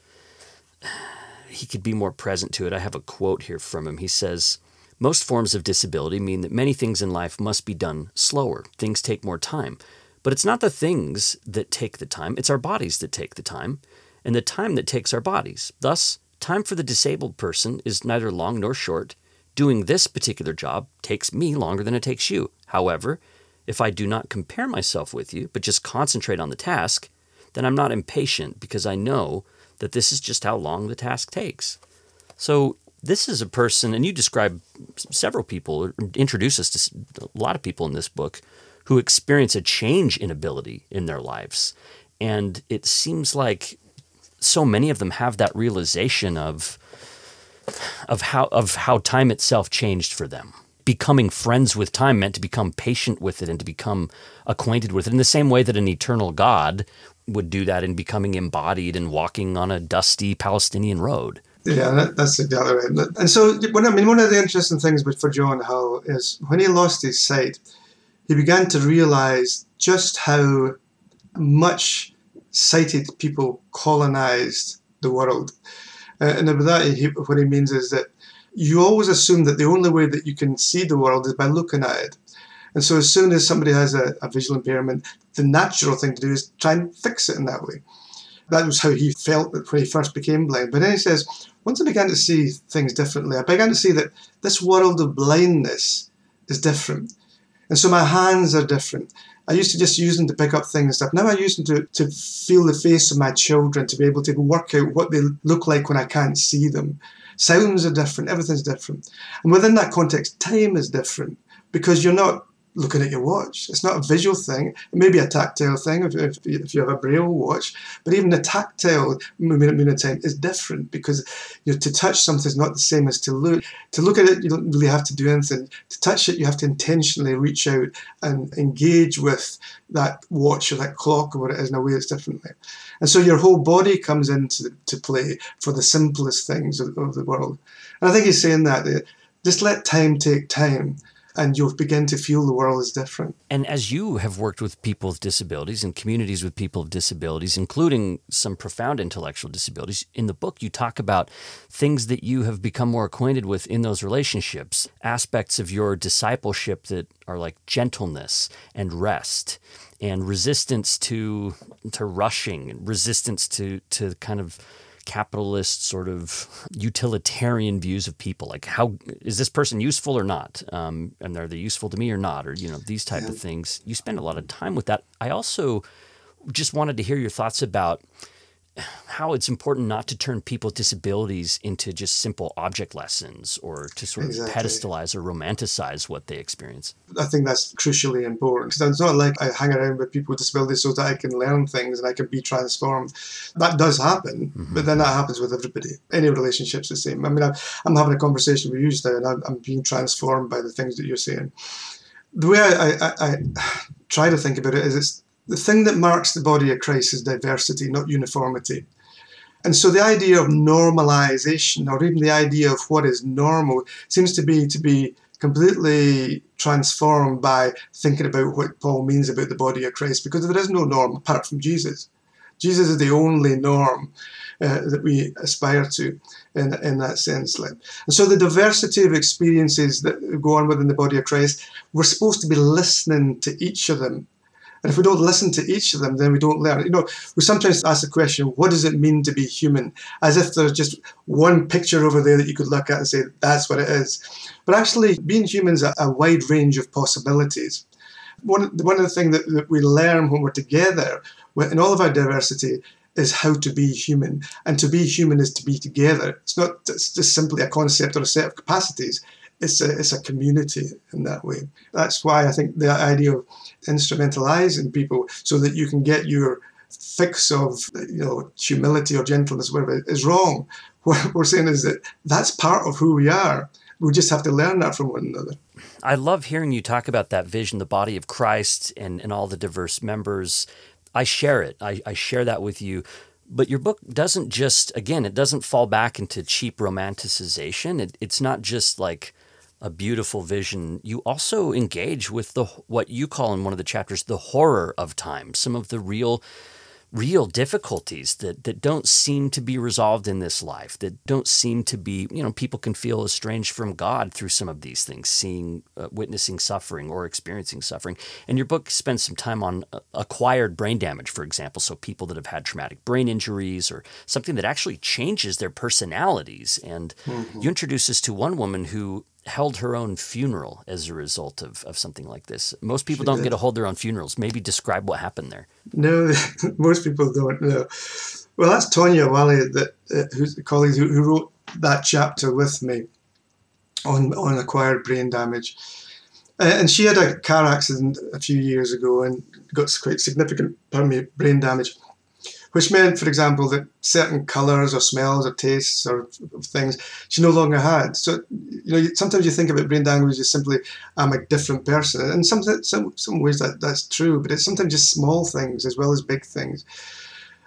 <sighs> he could be more present to it. I have a quote here from him. He says, most forms of disability mean that many things in life must be done slower. Things take more time. But it's not the things that take the time, it's our bodies that take the time, and the time that takes our bodies. Thus, time for the disabled person is neither long nor short. Doing this particular job takes me longer than it takes you. However, if I do not compare myself with you, but just concentrate on the task, then I'm not impatient because I know that this is just how long the task takes. So this is a person, and you describe several people, introduce us to a lot of people in this book who experience a change in ability in their lives. And it seems like so many of them have that realization of of how of how time itself changed for them. Becoming friends with time meant to become patient with it and to become acquainted with it in the same way that an eternal God would do that in becoming embodied and walking on a dusty Palestinian road. Yeah, that, that's exactly right. And so, when, I mean, one of the interesting things for John Hull is when he lost his sight, he began to realize just how much sighted people colonized the world. Uh, and by that, he, what he means is that you always assume that the only way that you can see the world is by looking at it. And so, as soon as somebody has a, a visual impairment, the natural thing to do is try and fix it in that way. That was how he felt when he first became blind. But then he says, once I began to see things differently, I began to see that this world of blindness is different. And so my hands are different. I used to just use them to pick up things and stuff. Now I use them to, to feel the face of my children, to be able to work out what they look like when I can't see them. Sounds are different, everything's different. And within that context, time is different because you're not looking at your watch. It's not a visual thing. It may be a tactile thing if, if, if you have a braille watch, but even the tactile movement of time is different because you know, to touch something is not the same as to look. To look at it, you don't really have to do anything. To touch it, you have to intentionally reach out and engage with that watch or that clock or what it is in a way that's differently. And so your whole body comes into to play for the simplest things of, of the world. And I think he's saying that, that just let time take time and you'll begin to feel the world is different. And as you have worked with people with disabilities and communities with people with disabilities, including some profound intellectual disabilities, in the book you talk about things that you have become more acquainted with in those relationships, aspects of your discipleship that are like gentleness and rest and resistance to to rushing, resistance to to kind of capitalist sort of utilitarian views of people like how is this person useful or not? Um, and are they useful to me or not? Or you know these type of things. You spend a lot of time with that. I also just wanted to hear your thoughts about how it's important not to turn people with disabilities into just simple object lessons or to sort of Exactly. pedestalize or romanticize what they experience I think that's crucially important because it's not like I hang around with people with disabilities so that I can learn things and I can be transformed. That does happen, mm-hmm. but then that happens with everybody. Any relationship's the same. I mean, I'm, I'm having a conversation with you just now and I'm, I'm being transformed by the things that you're saying. The way I, I, I, I try to think about it is it's the thing that marks the body of Christ is diversity, not uniformity. And so the idea of normalization, or even the idea of what is normal, seems to be to be completely transformed by thinking about what Paul means about the body of Christ, because there is no norm apart from Jesus. Jesus is the only norm uh, that we aspire to in, in that sense. Like. And so the diversity of experiences that go on within the body of Christ, we're supposed to be listening to each of them. And if we don't listen to each of them, then we don't learn. You know, we sometimes ask the question, what does it mean to be human? As if there's just one picture over there that you could look at and say, that's what it is. But actually, being human is a, wide range of possibilities. One, one of the things that, that we learn when we're together, in all of our diversity, is how to be human. And to be human is to be together. It's not it's just simply a concept or a set of capacities. It's a, it's a community in that way. That's why I think the idea of instrumentalizing people so that you can get your fix of you know humility or gentleness, whatever, is wrong. <laughs> What we're saying is that that's part of who we are. We just have to learn that from one another. I love hearing you talk about that vision, the body of Christ, and, and all the diverse members. I share it. I, I share that with you. But your book doesn't just, again, it doesn't fall back into cheap romanticization. It, it's not just like a beautiful vision. You also engage with the what you call in one of the chapters the horror of time, some of the real real difficulties that, that don't seem to be resolved in this life, that don't seem to be, you know, people can feel estranged from God through some of these things, seeing, uh, witnessing suffering or experiencing suffering. And your book spends some time on uh, acquired brain damage, for example. So people that have had traumatic brain injuries or something that actually changes their personalities. And you introduce us to one woman who held her own funeral as a result of, of something like this. Most people don't get to hold their own funerals. Maybe describe what happened there. No, <laughs> most people don't know. Well, that's Tonya Wally, that uh, who's the colleague who, who wrote that chapter with me on on acquired brain damage. Uh, and she had a car accident a few years ago and got quite significant brain damage, which meant, for example, that certain colours or smells or tastes or things she no longer had. So, you know, sometimes you think about brain damage as simply I'm a different person, and some some some ways that that's true, but it's sometimes just small things as well as big things.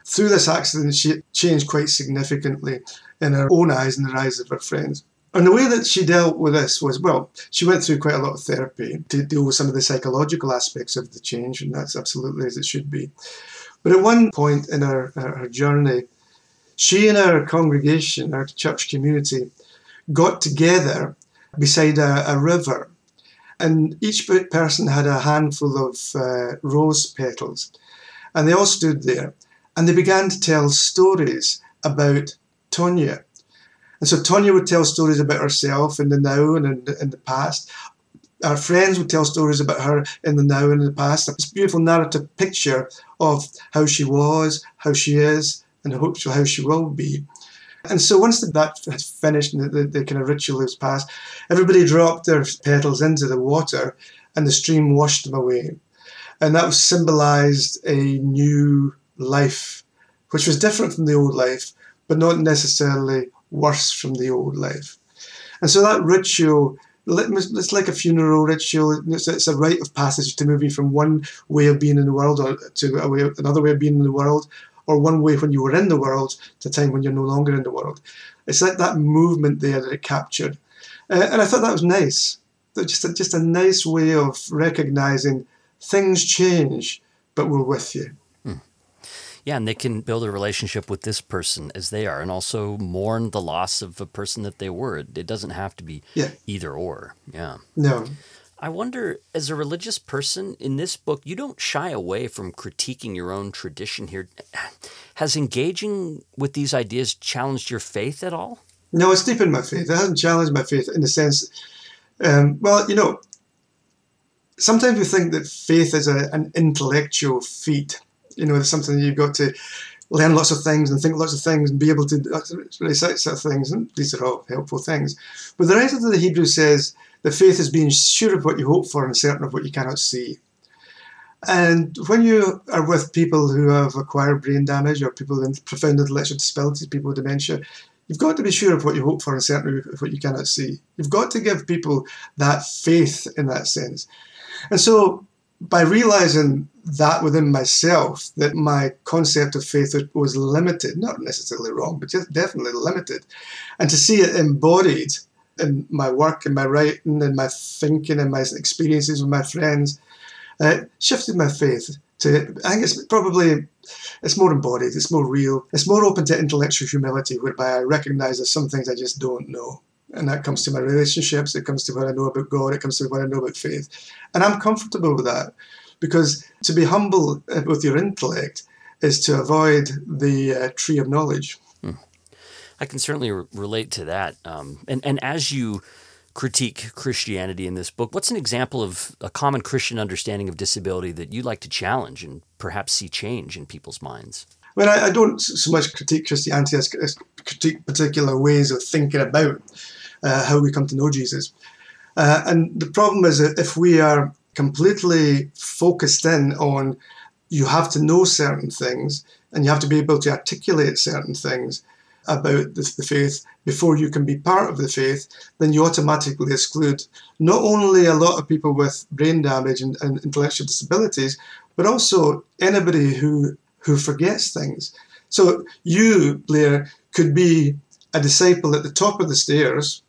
Through this accident, she changed quite significantly in her own eyes and the eyes of her friends. And the way that she dealt with this was well, she went through quite a lot of therapy to deal with some of the psychological aspects of the change, and that's absolutely as it should be. But at one point in her, her, journey, she and her congregation, her church community, got together beside a, a river. And each person had a handful of uh, rose petals. And they all stood there and they began to tell stories about Tonya. And so Tonya would tell stories about herself in the now and in in the past. Our friends would tell stories about her in the now and in the past. This beautiful narrative picture of how she was, how she is, and hopefully how she will be. And so once that had finished and the, the, the kind of ritual was passed, everybody dropped their petals into the water and the stream washed them away. And that symbolized a new life, which was different from the old life, but not necessarily worse from the old life. And so that ritual, it's like a funeral ritual. It's, it's a rite of passage to moving from one way of being in the world or to way, another way of being in the world, or one way when you were in the world to a time when you're no longer in the world. It's like that movement there that it captured. Uh, and I thought that was nice. just a, just a nice way of recognizing things change, but we're with you. Yeah, and they can build a relationship with this person as they are and also mourn the loss of a person that they were. It doesn't have to be Yeah. either or. Yeah. No, I wonder, as a religious person in this book, you don't shy away from critiquing your own tradition here. Has engaging with these ideas challenged your faith at all? no, it's deepened my faith. It hasn't challenged my faith in the sense, um, well, you know, sometimes we think that faith is a, an intellectual feat. You know, it's something you've got to learn lots of things and think lots of things and be able to recite sort of things. And these are all helpful things. But the writer of the Hebrews says the faith is being sure of what you hope for and certain of what you cannot see. And when you are with people who have acquired brain damage or people with profound intellectual disabilities, people with dementia, you've got to be sure of what you hope for and certain of what you cannot see. You've got to give people that faith in that sense. And so, by realizing that within myself, that my concept of faith was limited, not necessarily wrong, but just definitely limited, and to see it embodied in my work, in my writing, in my thinking, in my experiences with my friends, uh, shifted my faith to. I think it's probably it's more embodied, it's more real, it's more open to intellectual humility, whereby I recognise there's some things I just don't know. And that comes to my relationships, it comes to what I know about God, it comes to what I know about faith. And I'm comfortable with that because to be humble uh, with your intellect is to avoid the uh, tree of knowledge. I can certainly re- relate to that. Um, and, and as you critique Christianity in this book, what's an example of a common Christian understanding of disability that you'd like to challenge and perhaps see change in people's minds? Well, I, I don't so much critique Christianity as, as critique particular ways of thinking about uh, how we come to know Jesus. Uh, and the problem is that if we are completely focused in on you have to know certain things and you have to be able to articulate certain things about the, the faith before you can be part of the faith, then you automatically exclude not only a lot of people with brain damage and, and intellectual disabilities, but also anybody who who forgets things. So you, Blair, could be a disciple at the top of the stairs.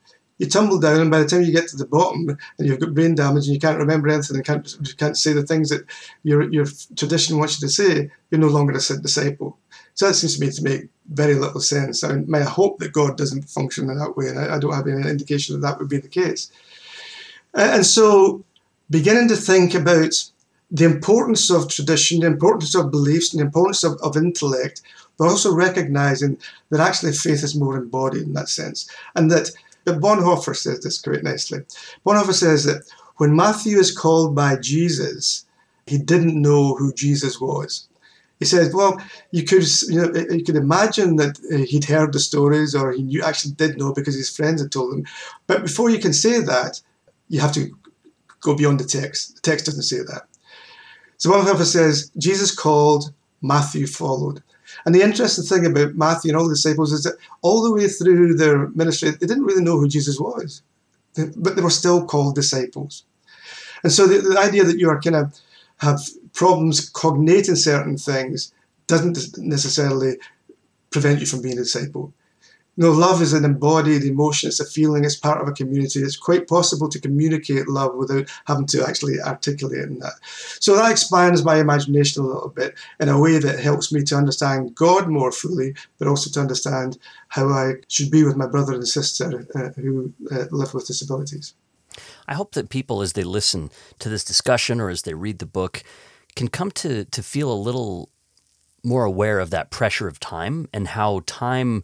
You tumble down, and by the time you get to the bottom, and you've got brain damage, and you can't remember anything, and can't you can't say the things that your your tradition wants you to say. You're no longer a disciple. So that seems to me to make very little sense. I mean, I hope that God doesn't function in that way, and I, I don't have any indication that that would be the case. And so, beginning to think about the importance of tradition, the importance of beliefs, and the importance of, of intellect, but also recognizing that actually faith is more embodied in that sense. And that but Bonhoeffer says this quite nicely. Bonhoeffer says that when Matthew is called by Jesus, he didn't know who Jesus was. He says, "Well, you could, you know, you could imagine that uh, he'd heard the stories, or he knew, actually did know because his friends had told him. But before you can say that, you have to go beyond the text. The text doesn't say that. So Bonhoeffer says Jesus called, Matthew followed. And the interesting thing about Matthew and all the disciples is that all the way through their ministry, they didn't really know who Jesus was, but they were still called disciples. And so the, the idea that you are kind of have problems cognating certain things doesn't necessarily prevent you from being a disciple. No, love is an embodied emotion, it's a feeling, it's part of a community. It's quite possible to communicate love without having to actually articulate in that. So that expands my imagination a little bit in a way that helps me to understand God more fully, but also to understand how I should be with my brother and sister uh, who uh, live with disabilities. I hope that people, as they listen to this discussion or as they read the book, can come to, to feel a little more aware of that pressure of time and how time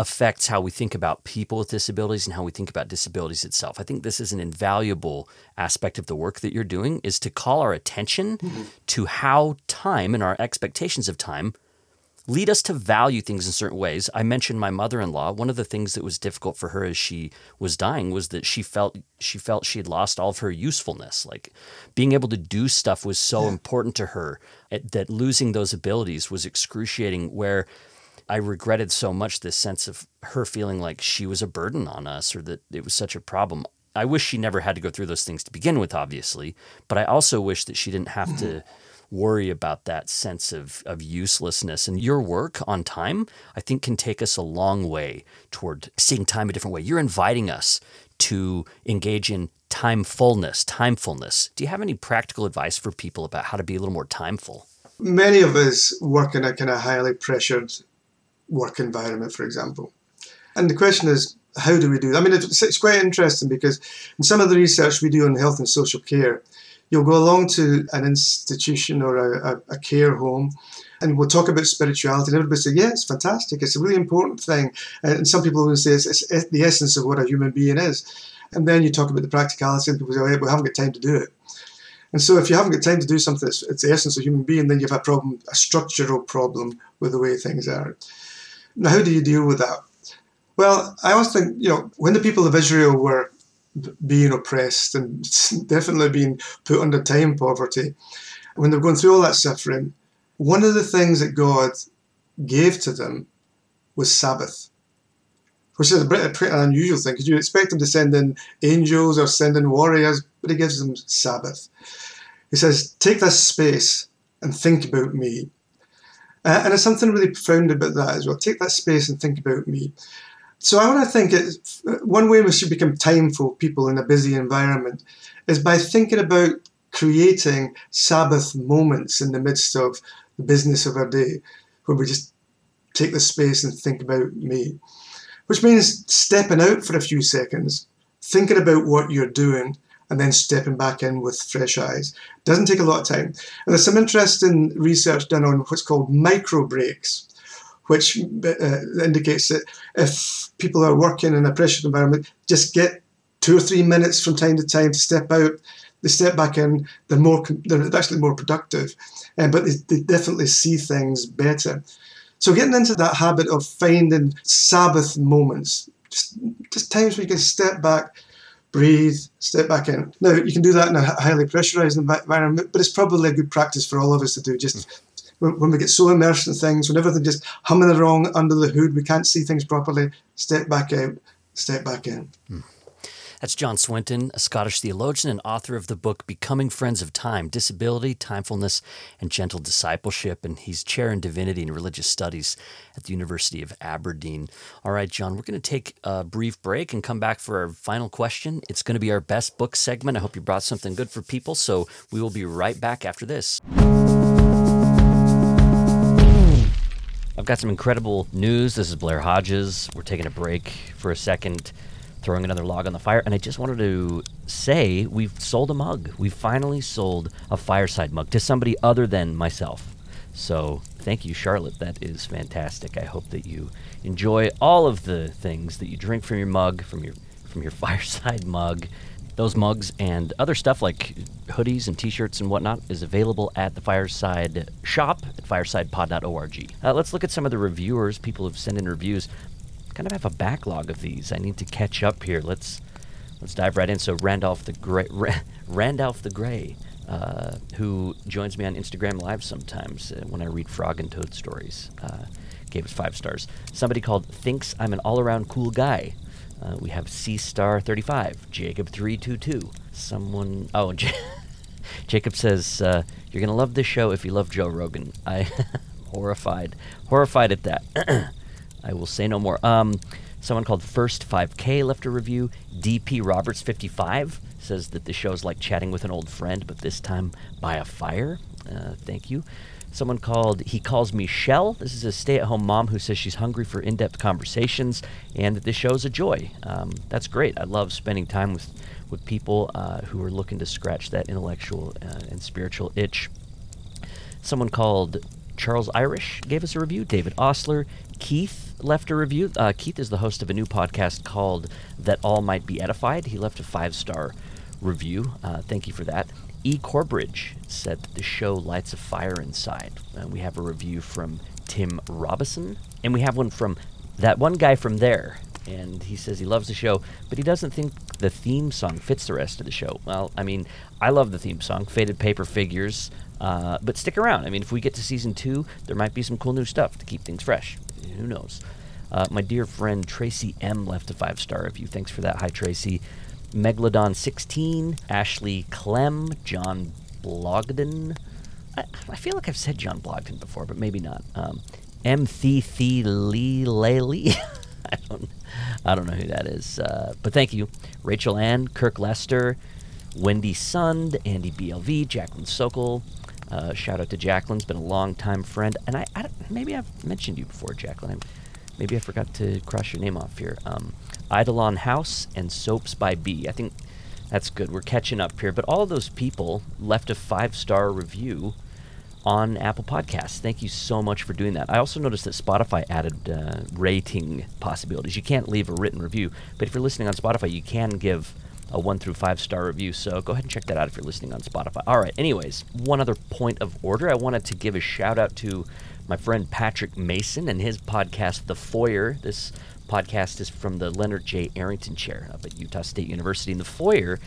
affects how we think about people with disabilities and how we think about disabilities itself. I think this is an invaluable aspect of the work that you're doing is to call our attention mm-hmm. to how time and our expectations of time lead us to value things in certain ways. I mentioned my mother-in-law. One of the things that was difficult for her as she was dying was that she felt she felt she had lost all of her usefulness. Like being able to do stuff was so important to her eh, that losing those abilities was excruciating where I regretted so much this sense of her feeling like she was a burden on us or that it was such a problem. I wish she never had to go through those things to begin with, obviously, but I also wish that she didn't have to mm-hmm. worry about that sense of, of uselessness. And your work on time, I think, can take us a long way toward seeing time a different way. You're inviting us to engage in timefulness, timefulness. Do you have any practical advice for people about how to be a little more timeful? Many of us work in a kind of highly pressured work environment, for example. And the question is, how do we do that? I mean, it's, it's quite interesting because in some of the research we do on health and social care, you'll go along to an institution or a, a, a care home and we'll talk about spirituality, and everybody say, "Yeah, it's fantastic. It's a really important thing." And some people will say it's, it's the essence of what a human being is. And then you talk about the practicality, and people say, "Oh, yeah, we haven't got time to do it." And so, if you haven't got time to do something that's it's the essence of human being, then you have a problem, a structural problem with the way things are. Now, how do you deal with that? Well, I always think, you know, when the people of Israel were being oppressed and definitely being put under time poverty, when they're going through all that suffering, one of the things that God gave to them was Sabbath, which is a pretty, pretty unusual thing because you expect him to send in angels or send in warriors, but he gives them Sabbath. He says, Take this space and think about me. Uh, and there's something really profound about that as well. Take that space and think about me. So I want to think it, one way we should become timeful people in a busy environment is by thinking about creating Sabbath moments in the midst of the business of our day, where we just take the space and think about me, which means stepping out for a few seconds, thinking about what you're doing, and then stepping back in with fresh eyes. Doesn't take a lot of time. And there's some interesting research done on what's called micro breaks, which uh, indicates that if people are working in a pressured environment, just get two or three minutes from time to time to step out they step back in, they're more, they're actually more productive, um, but they, they definitely see things better. So getting into that habit of finding Sabbath moments, just, just times where you can step back, breathe, step back in. Now you can do that in a highly pressurized environment, but it's probably a good practice for all of us to do. Just mm. when, we get so immersed in things, when everything just humming along under the hood, we can't see things properly. Step back out, step back in. Mm. That's John Swinton, a Scottish theologian and author of the book Becoming Friends of Time Disability, Timefulness, and Gentle Discipleship. And he's chair in divinity and religious studies at the University of Aberdeen. All right, John, we're going to take a brief break and come back for our final question. It's going to be our best book segment. I hope you brought something good for people. So we will be right back after this. I've got some incredible news. This is Blair Hodges. We're taking a break for a second throwing another log on the fire. And I just wanted to say we've sold a mug. We finally sold a fireside mug to somebody other than myself. So thank you, Charlotte. That is fantastic. I hope that you enjoy all of the things that you drink from your mug, from your from your <laughs> fireside mug. Those mugs and other stuff like hoodies and t-shirts and whatnot is available at the Fireside shop at firesidepod.org. Uh, let's look at some of the reviewers. People have sent in reviews kind of have a backlog of these. I need to catch up here. Let's let's dive right in. So Randolph the Gray, <laughs> Randolph the Gray, uh, who joins me on Instagram Live sometimes uh, when I read Frog and Toad stories, uh, gave us five stars. Somebody called thinks I'm an all-around cool guy. Uh, we have C Star 35, Jacob 322. Someone, oh, <laughs> J- Jacob says uh, you're gonna love this show if you love Joe Rogan. I <laughs> horrified, horrified at that. <clears throat> I will say no more. Um, someone called First 5K left a review. DP Roberts 55 says that the show is like chatting with an old friend, but this time by a fire. Uh, thank you. Someone called He Calls Me Shell. This is a stay at home mom who says she's hungry for in depth conversations and that this show is a joy. Um, that's great. I love spending time with, with people uh, who are looking to scratch that intellectual uh, and spiritual itch. Someone called Charles Irish gave us a review. David Osler. Keith left a review. Uh, Keith is the host of a new podcast called That All Might Be Edified. He left a five star review. Uh, thank you for that. E. Corbridge said that the show lights a fire inside. Uh, we have a review from Tim Robison, and we have one from that one guy from there. And he says he loves the show, but he doesn't think the theme song fits the rest of the show. Well, I mean, I love the theme song, Faded Paper Figures, uh, but stick around. I mean, if we get to season two, there might be some cool new stuff to keep things fresh. Who knows? Uh, my dear friend Tracy M left a five star review. Thanks for that. Hi, Tracy. Megalodon16, Ashley Clem, John Blogden. I, I, feel like I've said John Blogden before, but maybe not. Um, M. Lely. <laughs> I don't. I don't know who that is. Uh, but thank you. Rachel Ann, Kirk Lester, Wendy Sund, Andy BLV, Jacqueline Sokol. Uh, shout out to Jacqueline's been a long time friend. And I, I maybe I've mentioned you before, Jacqueline. I'm- Maybe I forgot to cross your name off here. Um, Eidolon House and Soaps by B. I think that's good. We're catching up here. But all of those people left a five star review on Apple Podcasts. Thank you so much for doing that. I also noticed that Spotify added uh, rating possibilities. You can't leave a written review, but if you're listening on Spotify, you can give a one through five star review. So go ahead and check that out if you're listening on Spotify. All right. Anyways, one other point of order. I wanted to give a shout out to my friend Patrick Mason and his podcast, The Foyer. This podcast is from the Leonard J. Arrington Chair up at Utah State University. And The Foyer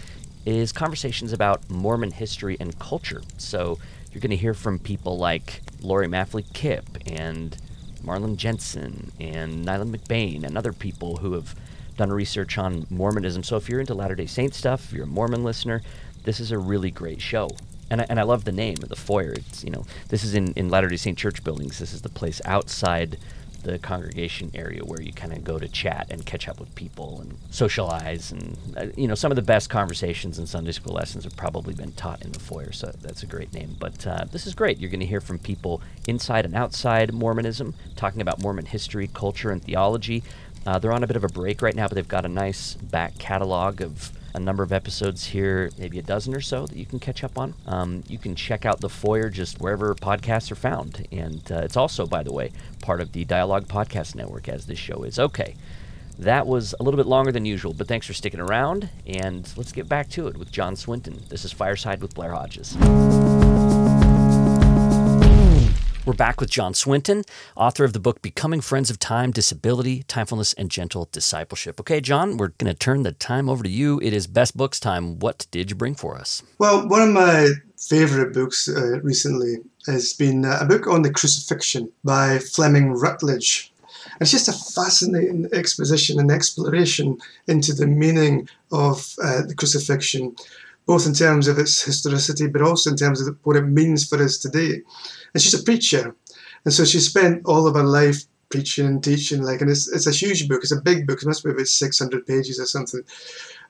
is conversations about Mormon history and culture. So you're going to hear from people like Laurie Maffly-Kipp and Marlin Jensen and Neylan McBaine and other people who have done research on Mormonism. So if you're into Latter day Saint stuff, if you're a Mormon listener, this is a really great show. And I, and I love the name of the foyer. It's, you know, this is in, in Latter day Saint church buildings. This is the place outside the congregation area where you kind of go to chat and catch up with people and socialize and uh, you know some of the best conversations and sunday school lessons have probably been taught in the foyer so that's a great name but uh, this is great you're going to hear from people inside and outside mormonism talking about mormon history culture and theology uh, they're on a bit of a break right now but they've got a nice back catalog of a number of episodes here, maybe a dozen or so that you can catch up on. Um, you can check out the foyer just wherever podcasts are found. And uh, it's also, by the way, part of the Dialogue Podcast Network, as this show is. Okay, that was a little bit longer than usual, but thanks for sticking around. And let's get back to it with John Swinton. This is Fireside with Blair Hodges. We're back with John Swinton, author of the book Becoming Friends of Time, Disability, Timefulness, and Gentle Discipleship. Okay, John, we're going to turn the time over to you. It is best books time. What did you bring for us? Well, one of my favourite books uh, recently has been uh, a book on the crucifixion by Fleming Rutledge. It's just a fascinating exposition and exploration into the meaning of uh, the crucifixion, both in terms of its historicity, but also in terms of what it means for us today. And she's a preacher, and so she spent all of her life preaching and teaching. Like, and it's it's a huge book. It's a big book. It must be about six hundred pages or something.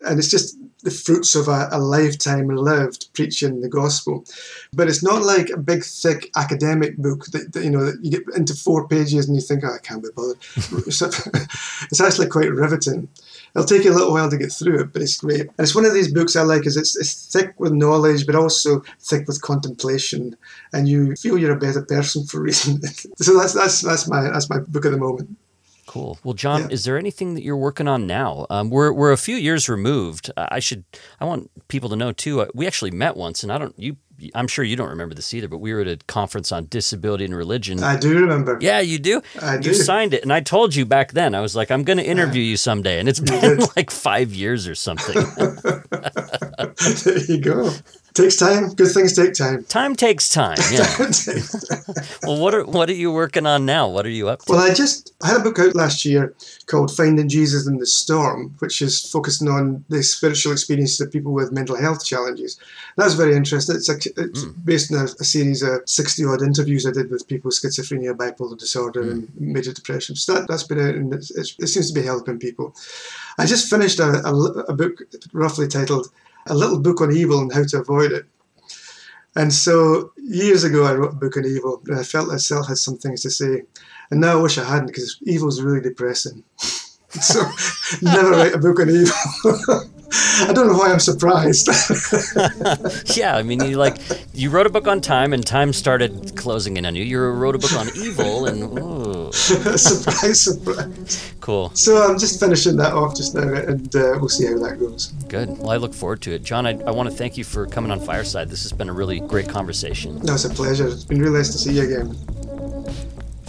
And it's just the fruits of a, a lifetime lived preaching the gospel. But it's not like a big, thick academic book that, that, you know that you get into four pages and you think, oh, I can't be bothered. <laughs> It's actually quite riveting. It'll take you a little while to get through it, but it's great. And it's one of these books I like, is it's, it's thick with knowledge, but also thick with contemplation, and you feel you're a better person for <laughs> reading it. So that's that's that's my that's my book at the moment. Cool. Well, John, Yeah. is there anything that you're working on now? Um, we're we're a few years removed. I should. I want people to know too. Uh, we actually met once, and I don't. You. I'm sure you don't remember this either, but we were at a conference on disability and religion. I do remember. yeah, you do. I do. You signed it, and I told you back then. I was like, I'm going to interview you someday, and it's been <laughs> like five years or something. <laughs> there you go. Takes time. Good things take time. time takes time. <laughs> Yeah. well, what are what are you working on now? What are you up to? Well, I just I had a book out last year called Finding Jesus in the Storm, which is focusing on the spiritual experiences of people with mental health challenges. That's very interesting. It's, a, it's hmm. based on a, a series of 60 odd interviews I did with people with schizophrenia, bipolar disorder, and hmm. major depression. So that, that's been out and it's, it's, it seems to be helping people. I just finished a, a, a book roughly titled A Little Book on Evil and How to Avoid It. And so years ago, I wrote a book on evil, and I felt I still had some things to say. And now I wish I hadn't, because evil is really depressing. <laughs> so <laughs> never write a book on evil. <laughs> I don't know why I'm surprised. <laughs> yeah, I mean, you like you wrote a book on time, and time started closing in on you. You wrote a book on evil, and ooh, <laughs> surprise, surprise. cool, So I'm just finishing that off just now, and uh, we'll see how that goes. good. Well, I look forward to it, John. I, I want to thank you for coming on Fireside. This has been a really great conversation. No, it's a pleasure. It's been really nice to see you again.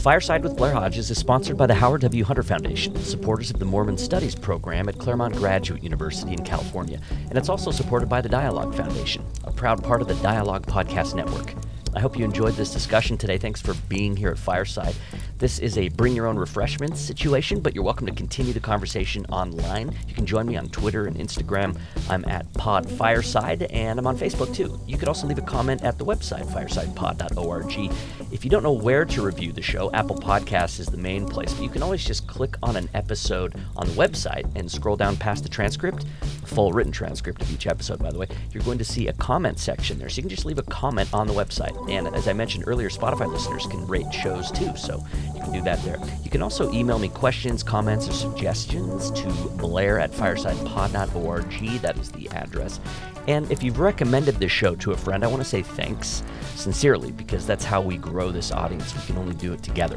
Fireside with Blair Hodges is sponsored by the Howard W. Hunter Foundation, supporters of the Mormon Studies program at Claremont Graduate University in California, and it's also supported by the Dialogue Foundation, a proud part of the Dialogue Podcast Network. I hope you enjoyed this discussion today. Thanks for being here at Fireside. This is a bring your own refreshments situation, but you're welcome to continue the conversation online. You can join me on Twitter and Instagram. I'm at Pod Fireside, and I'm on Facebook too. You could also leave a comment at the website, firesidepod.org. If you don't know where to review the show, Apple Podcasts is the main place, but you can always just click on an episode on the website and scroll down past the transcript, full written transcript of each episode, by the way. You're going to see a comment section there, so you can just leave a comment on the website. And as I mentioned earlier, Spotify listeners can rate shows too, so you can do that there. You can also email me questions, comments, or suggestions to blair at firesidepod.org. That is the address. And if you've recommended this show to a friend, I want to say thanks sincerely because that's how we grow this audience. We can only do it together.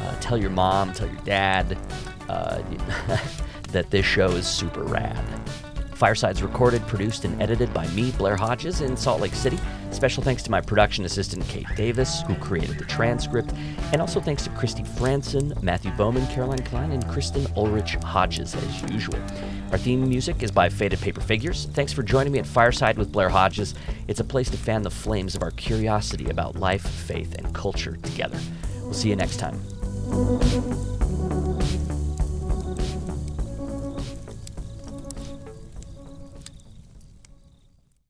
Uh, tell your mom, tell your dad uh, <laughs> that this show is super rad. Fireside's recorded, produced, and edited by me, Blair Hodges, in Salt Lake City. Special thanks to my production assistant, Kate Davis, who created the transcript, and also thanks to Christy Franson, Matthew Bowman, Caroline Klein, and Kristen Ulrich Hodges, as usual. Our theme music is by Faded Paper Figures. Thanks for joining me at Fireside with Blair Hodges. It's a place to fan the flames of our curiosity about life, faith, and culture together. We'll see you next time.